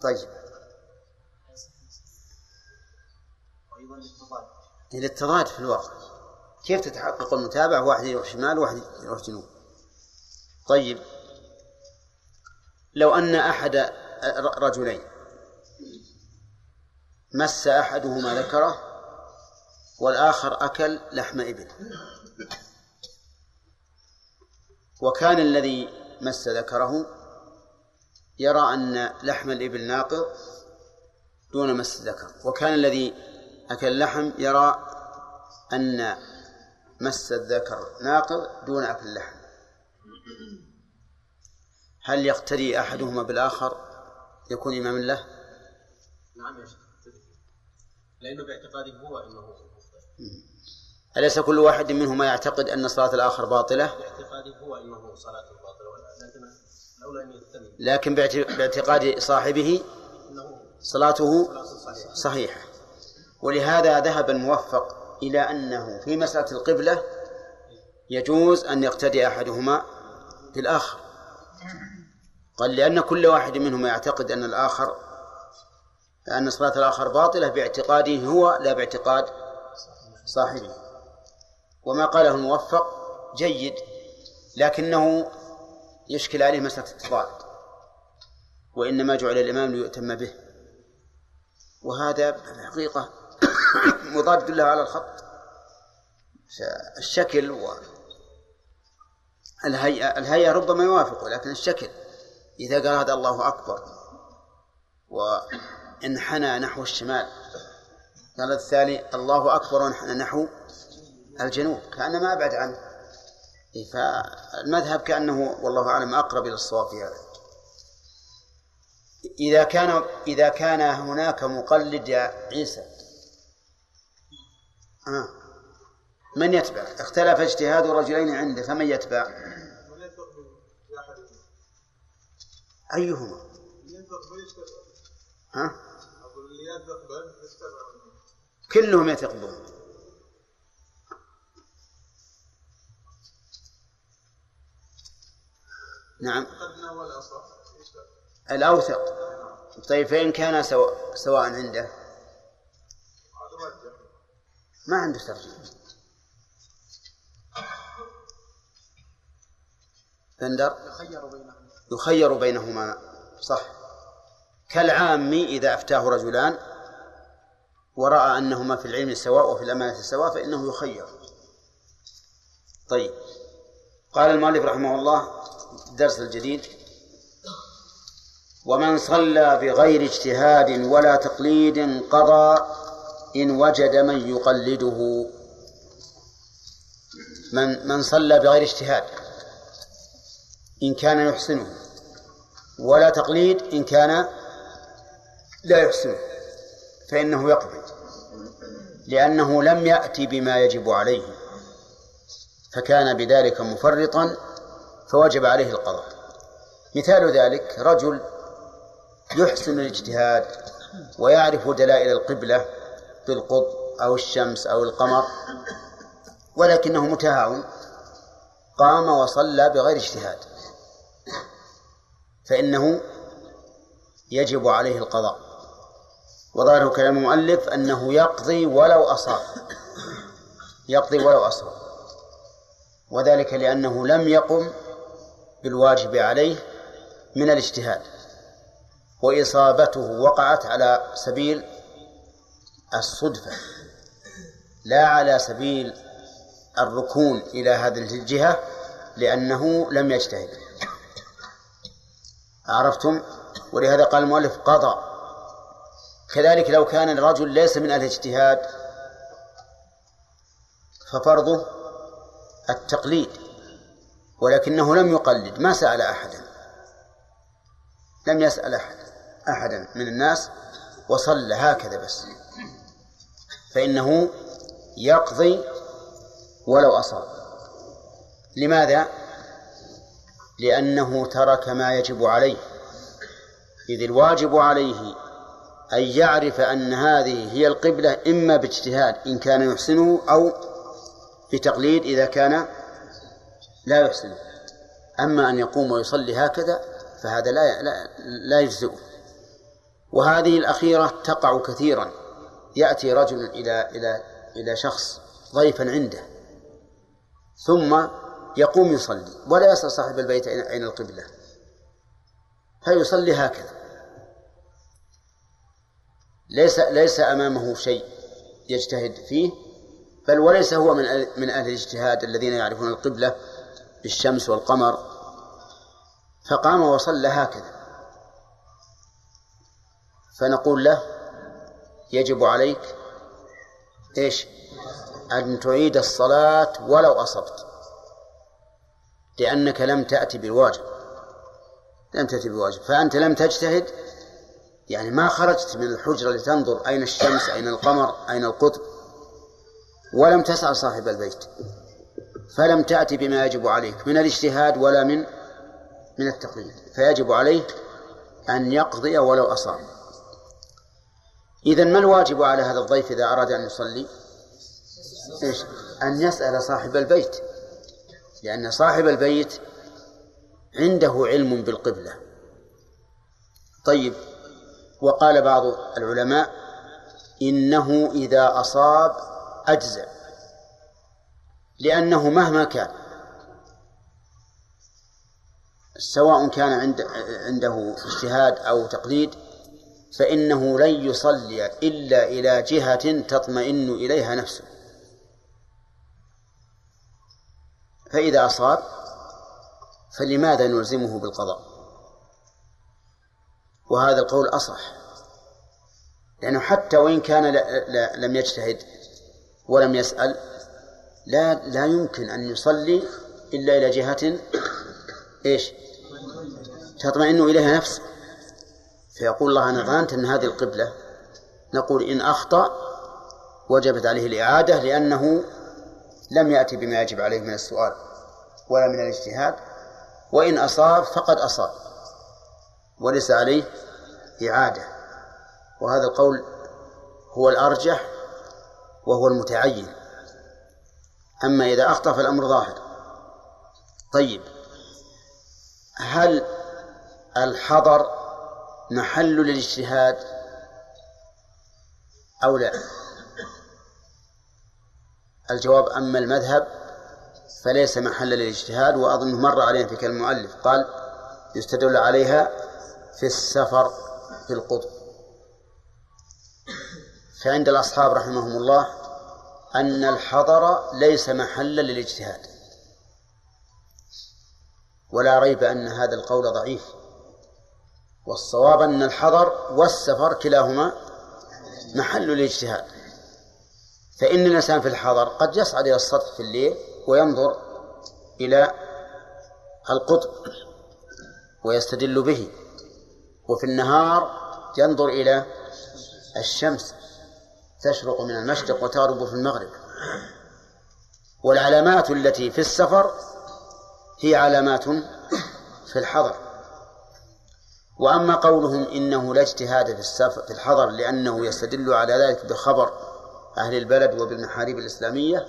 طيب. وأيضا للتضاد للتضاد في الواقع. كيف تتحقق المتابعة؟ واحد يروح شمال وواحد يروح جنوب. طيب. لو أن أحد رجلين مس أحدهما ذكره والآخر أكل لحم إبل. وكان الذي مس ذكره يرى أن لحم الإبل ناقض دون مس الذكر. وكان الذي أكل اللحم يرى أن مس الذكر ناقض دون أكل اللحم هل يقتدي أحدهما بالآخر يكون إماما له؟ نعم يا شيخ. لأنه باعتقاده هو أنه أليس كل واحد منهما يعتقد أن صلاة الآخر باطلة؟ باعتقاده هو أنه صلاته باطلة لكن باعتقاد صاحبه صلاته صحيحة. ولهذا ذهب الموفق إلى أنه في مسألة القبلة يجوز أن يقتدي أحدهما بالآخر. قال لأن كل واحد منهما يعتقد أن الآخر أن صلاة الآخر باطلة باعتقاده هو لا باعتقاد صاحبه. وما قاله الموفق جيد لكنه يشكل عليه مسألة التضاد وإنما جعل الإمام ليؤتم به. وهذا الحقيقة مضاد له على الخط. الشكل و الهيئة الهيئة ربما يوافقه لكن الشكل. إذا قال هذا الله أكبر وانحنى نحو الشمال قال الثاني الله أكبر وانحنى نحو الجنوب كأنما أبعد عنه. فالمذهب كأنه والله أعلم أقرب إلى الصواب في هذا. إذا كان إذا كان هناك مقلد يا عيسى آه. من يتبع؟ اختلف اجتهاد الرجلين عنده فمن يتبع؟ أيهما؟ ها؟ كلهم يثق بهم نعم الأوثق طيب فإن كان سواء, سواء عنده ما عنده ترجيح بندر. يخير بينهم يخير بينهما. صح. كالعام إذا أفتاه رجلان ورأى أنهما في العلم سواء وفي الأمانة سواء فإنه يخير. طيب. قال المؤلف رحمه الله الدرس الجديد ومن صلى بغير اجتهاد ولا تقليد قضى إن وجد من يقلده. من من صلى بغير اجتهاد. إن كان يحسنه. ولا تقليد إن كان لا يحسنه. فإنه يقضي لأنه لم يأتي بما يجب عليه. فكان بذلك مفرطا فوجب عليه القضاء. مثال ذلك رجل يحسن الاجتهاد ويعرف دلائل القبلة بالقطب أو الشمس أو القمر ولكنه متهاون قام وصلى بغير اجتهاد فإنه يجب عليه القضاء. وظاهر كلام المؤلف أنه يقضي ولو أصاب يقضي ولو أصاب وذلك لأنه لم يقم بالواجب عليه من الاجتهاد وإصابته وقعت على سبيل الصدفة لا على سبيل الركون إلى هذه الجهة لأنه لم يجتهد. عرفتم؟ ولهذا قال المؤلف قضى. كذلك لو كان الرجل ليس من الاجتهاد ففرضه التقليد ولكنه لم يقلد ما سأل أحدا. لم يسأل أحد أحدا من الناس وصلى هكذا بس. فإنه يقضي ولو أصاب. لماذا؟ لأنه ترك ما يجب عليه. إذ الواجب عليه أن يعرف أن هذه هي القبلة إما باجتهاد إن كان يحسنه أو بتقليد إذا كان لا يحسنه. أما أن يقوم ويصلي هكذا فهذا لا لا, لا يجزئه. وهذه الأخيرة تقع كثيرا. يأتي رجل إلى إلى إلى شخص ضيفا عنده ثم يقوم يصلي ولا يسأل صاحب البيت أين القبلة. فيصلي هكذا. ليس ليس أمامه شيء يجتهد فيه بل وليس هو من من أهل الاجتهاد الذين يعرفون القبلة بالشمس والقمر. فقام وصلى هكذا. فنقول له يجب عليك إيش؟ أن تعيد الصلاة ولو أصبت. لأنك لم تأتي بالواجب. لم تأتي بالواجب. فأنت لم تجتهد؟ يعني ما خرجت من الحجرة لتنظر أين الشمس أين القمر أين القطب؟ ولم تسأل صاحب البيت. فلم تأتي بما يجب عليك. من الاجتهاد ولا من؟ من التقليد. فيجب عليه أن يقضي ولو أصاب. إذا ما الواجب على هذا الضيف إذا أراد أن يصلي؟ إيش؟ أن يسأل صاحب البيت. لأن صاحب البيت عنده علم بالقبلة. طيب وقال بعض العلماء إنه إذا أصاب أجزع. لأنه مهما كان سواء كان عند عنده اجتهاد أو تقليد فإنه لن يصلي إلا إلى جهة تطمئن إليها نفسه. فإذا أصاب فلماذا نلزمه بالقضاء؟ وهذا القول أصح لأنه حتى وإن كان لا لا لم يجتهد ولم يسأل لا لا يمكن أن يصلي إلا إلى جهة إيش؟ تطمئن إليها نفسه. فيقول الله أنا ظننت أن هذه القبلة. نقول إن أخطأ وجبت عليه الإعادة لأنه لم يأتي بما يجب عليه من السؤال ولا من الاجتهاد. وإن أصاب فقد أصاب وليس عليه إعادة. وهذا القول هو الأرجح وهو المتعين. أما إذا أخطأ فالأمر ظاهر. طيب هل الحضر محل للاجتهاد أو لا؟ الجواب أما المذهب فليس محل للاجتهاد وأظنه مر علينا في كلام المؤلف قال يستدل عليها في السفر في القطب. فعند الأصحاب رحمهم الله أن الحضر ليس محلا للاجتهاد. ولا ريب أن هذا القول ضعيف. والصواب أن الحضر والسفر كلاهما محل الاجتهاد. فإن الإنسان في الحضر قد يصعد إلى السطح في الليل وينظر إلى القطب ويستدل به وفي النهار ينظر إلى الشمس تشرق من المشرق وتغرب في المغرب. والعلامات التي في السفر هي علامات في الحضر. وأما قولهم إنه لا اجتهاد في السفر في الحضر لأنه يستدل على ذلك بخبر أهل البلد وبالمحاريب الإسلامية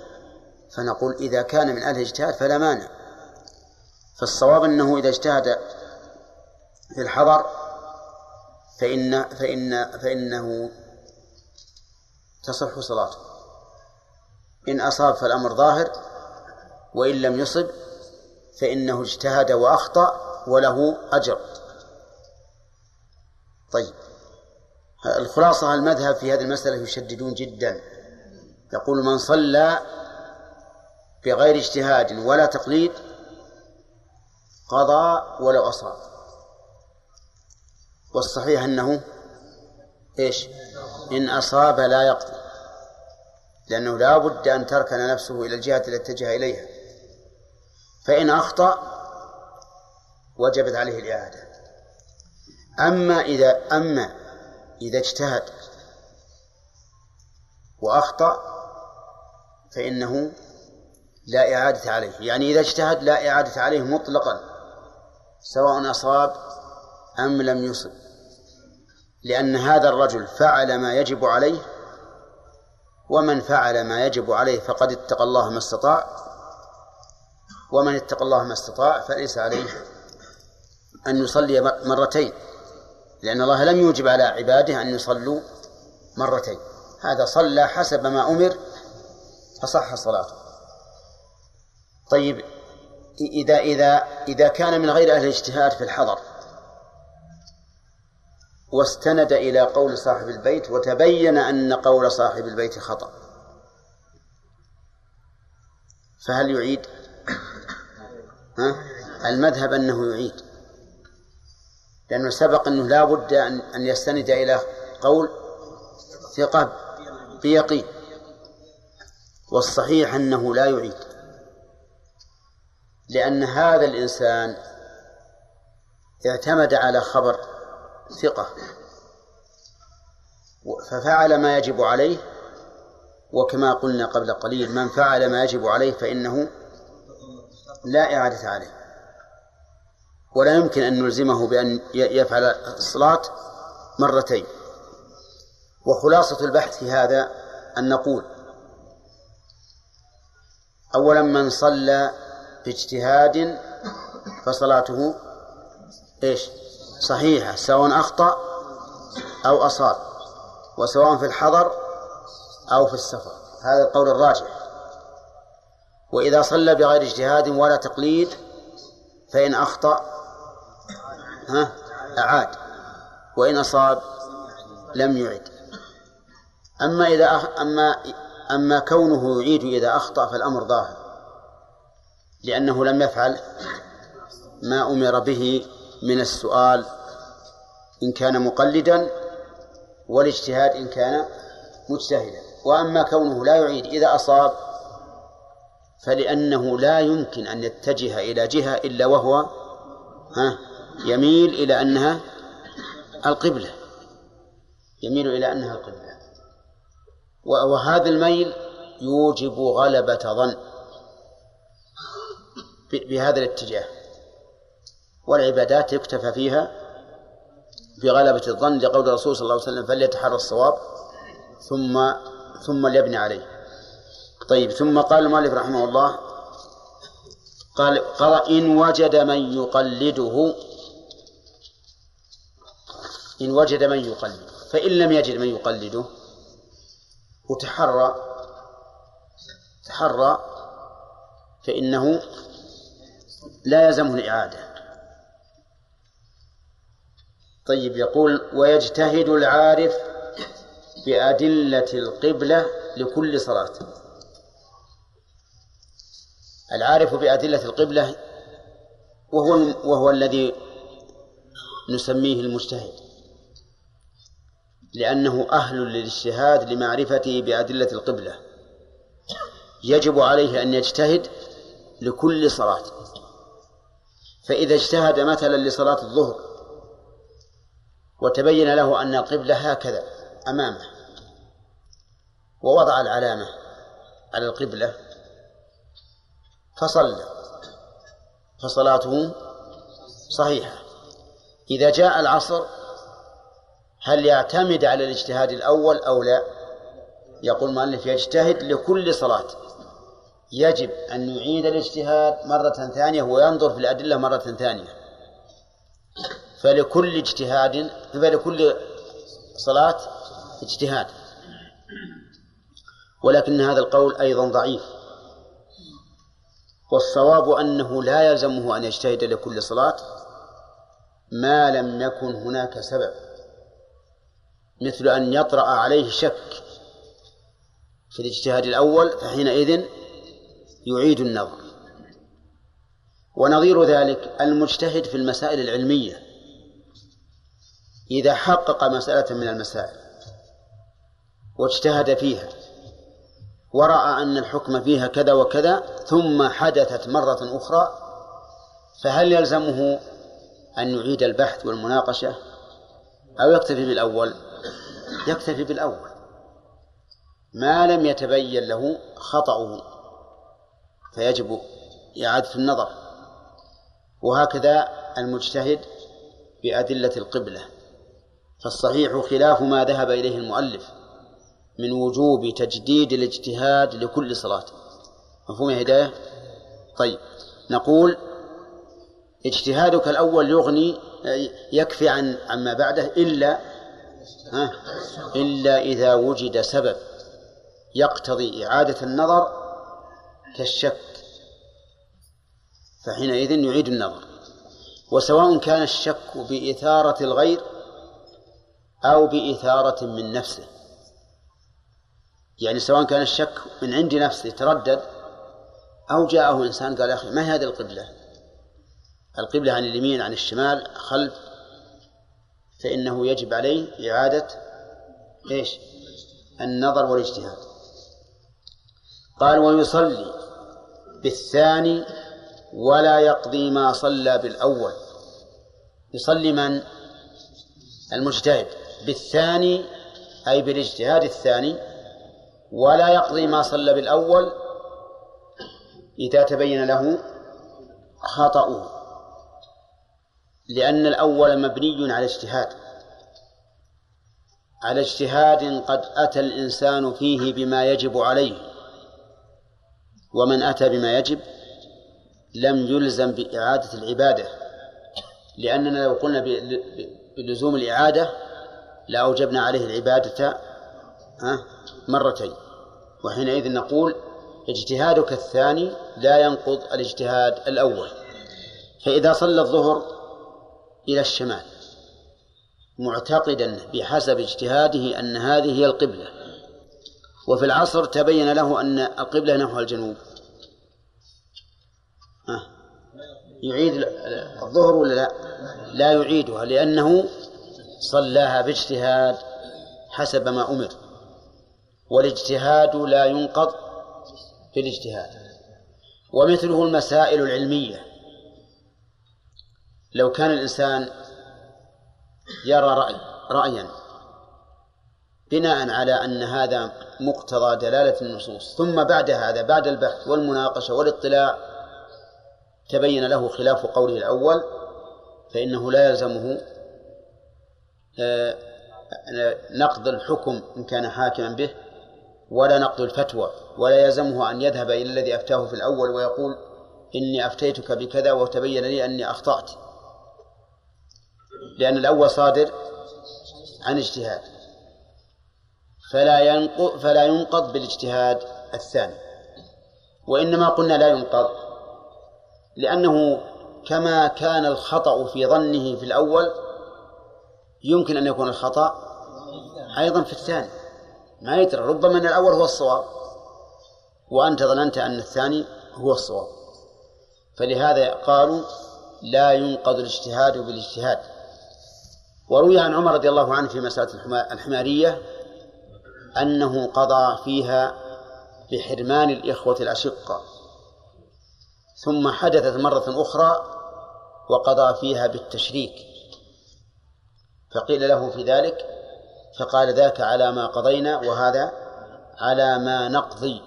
فنقول إذا كان من أهل الاجتهاد فلا مانع. فالصواب أنه إذا اجتهد في الحضر فإن فإن فإنه تصح صلاته. إن أصاب فالأمر ظاهر وإن لم يصب فإنه اجتهد وأخطأ وله أجر. طيب. الخلاصة المذهب في هذه المسألة يشددون جدا. يقول من صلى بغير اجتهاد ولا تقليد قضى ولو أصاب. والصحيح أنه إيش؟ إن أصاب لا يقضي. لأنه لا بد أن تركن نفسه إلى الجهة التي اتجه إليها. فإن أخطأ وجبت عليه الإعادة. أما إذا أما إذا اجتهد وأخطأ فإنه لا إعادة عليه. يعني إذا اجتهد لا إعادة عليه مطلقا سواء أصاب أم لم يصب. لأن هذا الرجل فعل ما يجب عليه ومن فعل ما يجب عليه فقد اتقى الله ما استطاع ومن اتقى الله ما استطاع فليس عليه أن يصلي مرتين. لأن الله لم يوجب على عباده أن يصلوا مرتين هذا صلى حسب ما أمر فصح صلاته طيب إذا إذا إذا كان من غير أهل الاجتهاد في الحضر واستند إلى قول صاحب البيت وتبين أن قول صاحب البيت خطأ فهل يعيد؟ ها؟ المذهب أنه يعيد لأنه سبق أنه لا بد أن أن يستند إلى قول ثقة بيقين. والصحيح أنه لا يعيد. لأن هذا الإنسان اعتمد على خبر ثقة. ففعل ما يجب عليه وكما قلنا قبل قليل من فعل ما يجب عليه فإنه لا إعادة عليه. ولا يمكن أن نلزمه بأن يفعل الصلاة مرتين. وخلاصة البحث في هذا أن نقول أولا من صلى باجتهاد فصلاته إيش؟ صحيحة سواء أخطأ أو أصاب وسواء في الحضر أو في السفر. هذا القول الراجح. وإذا صلى بغير اجتهاد ولا تقليد فإن أخطأ ها؟ أعاد. وإن أصاب لم يعد. أما إذا أخ... أما أما كونه يعيد إذا أخطأ فالأمر ظاهر. لأنه لم يفعل ما أمر به من السؤال إن كان مقلدا والاجتهاد إن كان مجتهدا. وأما كونه لا يعيد إذا أصاب فلأنه لا يمكن أن يتجه إلى جهة إلا وهو ها؟ يميل إلى أنها القبلة. يميل إلى أنها القبلة. وهذا الميل يوجب غلبة ظن بهذا الاتجاه. والعبادات يكتفى فيها بغلبة الظن لقول الرسول صلى الله عليه وسلم فليتحرى الصواب ثم ثم ليبني عليه. طيب ثم قال المؤلف رحمه الله قال قال إن وجد من يقلده إن وجد من يقلده. فإن لم يجد من يقلده وتحرى تحرى فإنه لا يلزمه الإعادة. طيب يقول ويجتهد العارف بأدلة القبلة لكل صلاة. العارف بأدلة القبلة وهو وهو الذي نسميه المجتهد. لأنه أهل للاجتهاد لمعرفته بأدلة القبلة. يجب عليه أن يجتهد لكل صلاة. فإذا اجتهد مثلا لصلاة الظهر وتبين له أن القبلة هكذا أمامه ووضع العلامة على القبلة فصلى. فصلاته صحيحة. إذا جاء العصر هل يعتمد على الاجتهاد الأول أو لا؟ يقول المؤلف يجتهد لكل صلاة. يجب أن يعيد الاجتهاد مرة ثانية وينظر في الأدلة مرة ثانية. فلكل اجتهاد فلكل صلاة اجتهاد. ولكن هذا القول أيضا ضعيف. والصواب أنه لا يلزمه أن يجتهد لكل صلاة ما لم يكن هناك سبب. مثل أن يطرأ عليه شك في الاجتهاد الأول فحينئذ يعيد النظر. ونظير ذلك المجتهد في المسائل العلمية إذا حقق مسألة من المسائل واجتهد فيها ورأى أن الحكم فيها كذا وكذا ثم حدثت مرة أخرى فهل يلزمه أن يعيد البحث والمناقشة أو يكتفي بالأول؟ يكتفي بالأول. ما لم يتبين له خطأه فيجب إعادة النظر. وهكذا المجتهد بأدلة القبلة. فالصحيح خلاف ما ذهب إليه المؤلف من وجوب تجديد الاجتهاد لكل صلاة. مفهوم هداية؟ طيب نقول اجتهادك الأول يغني يكفي عن عما بعده إلا ها؟ إلا إذا وجد سبب يقتضي إعادة النظر كالشك فحينئذ يعيد النظر. وسواء كان الشك بإثارة الغير أو بإثارة من نفسه. يعني سواء كان الشك من عند نفسه تردد أو جاءه إنسان قال يا أخي ما هذه القبلة؟ القبلة عن اليمين عن الشمال خلف فإنه يجب عليه إعادة إيش؟ النظر والاجتهاد. قال ويصلي بالثاني ولا يقضي ما صلى بالأول. يصلي من؟ المجتهد. بالثاني أي بالاجتهاد الثاني ولا يقضي ما صلى بالأول إذا تبين له خطأه. لأن الأول مبني على اجتهاد. على اجتهاد قد أتى الإنسان فيه بما يجب عليه. ومن أتى بما يجب لم يلزم بإعادة العبادة. لأننا لو قلنا بلزوم الإعادة لأوجبنا عليه العبادة مرتين. وحينئذ نقول اجتهادك الثاني لا ينقض الاجتهاد الأول. فإذا صلى الظهر إلى الشمال معتقدا بحسب اجتهاده أن هذه هي القبلة. وفي العصر تبين له أن القبلة نحو الجنوب. يعيد الظهر ولا لا؟ لا يعيدها لأنه صلاها باجتهاد حسب ما أمر. والاجتهاد لا ينقض بالاجتهاد ومثله المسائل العلمية. لو كان الإنسان يرى رأي رأيا بناء على أن هذا مقتضى دلالة النصوص ثم بعد هذا بعد البحث والمناقشة والاطلاع تبين له خلاف قوله الأول فإنه لا يلزمه نقض الحكم إن كان حاكما به ولا نقض الفتوى ولا يلزمه أن يذهب إلى الذي أفتاه في الأول ويقول إني أفتيتك بكذا وتبين لي أني أخطأت. لأن الأول صادر عن اجتهاد. فلا ينقض فلا ينقض بالاجتهاد الثاني. وإنما قلنا لا ينقض لأنه كما كان الخطأ في ظنه في الأول يمكن أن يكون الخطأ أيضا في الثاني. ما يدري ربما أن الأول هو الصواب وأنت ظننت أن الثاني هو الصواب. فلهذا قالوا لا ينقض الاجتهاد بالاجتهاد. وروي عن عمر رضي الله عنه في مسألة الحمارية أنه قضى فيها بحرمان الإخوة الأشقة. ثم حدثت مرة أخرى وقضى فيها بالتشريك. فقيل له في ذلك فقال ذاك على ما قضينا وهذا على ما نقضي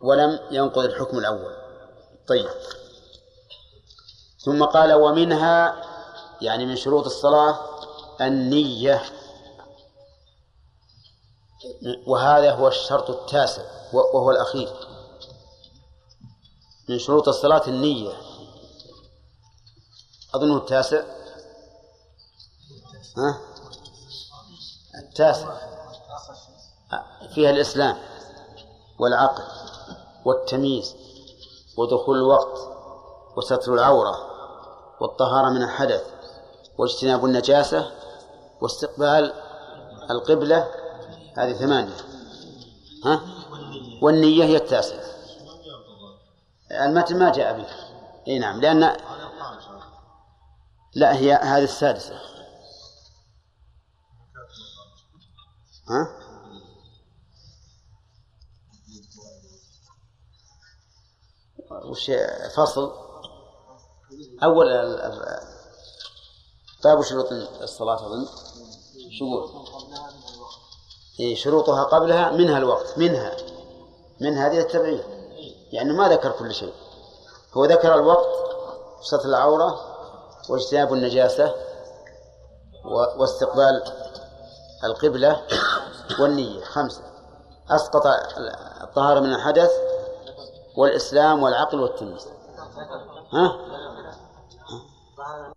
ولم ينقض الحكم الأول. طيب. ثم قال ومنها يعني من شروط الصلاة النية. وهذا هو الشرط التاسع وهو الأخير. من شروط الصلاة النية. أظنه التاسع. ها؟ التاسع. فيها الإسلام والعقل والتمييز ودخول الوقت وستر العورة والطهارة من الحدث واجتناب النجاسة واستقبال القبلة هذه ثمانية. ها؟ والنية هي التاسعة. المتن ما جاء به إي نعم لأن لا هي هذه السادسة. ها؟ وش فصل؟ أول باب شروط الصلاة أظن. شروط. إيه شروطها قبلها منها الوقت منها من هذه التبعية. يعني ما ذكر كل شيء. هو ذكر الوقت ستر العورة واجتناب النجاسة واستقبال القبلة والنية. خمسة. أسقط الطهارة من الحدث والإسلام والعقل والتمييز. ها؟ ها؟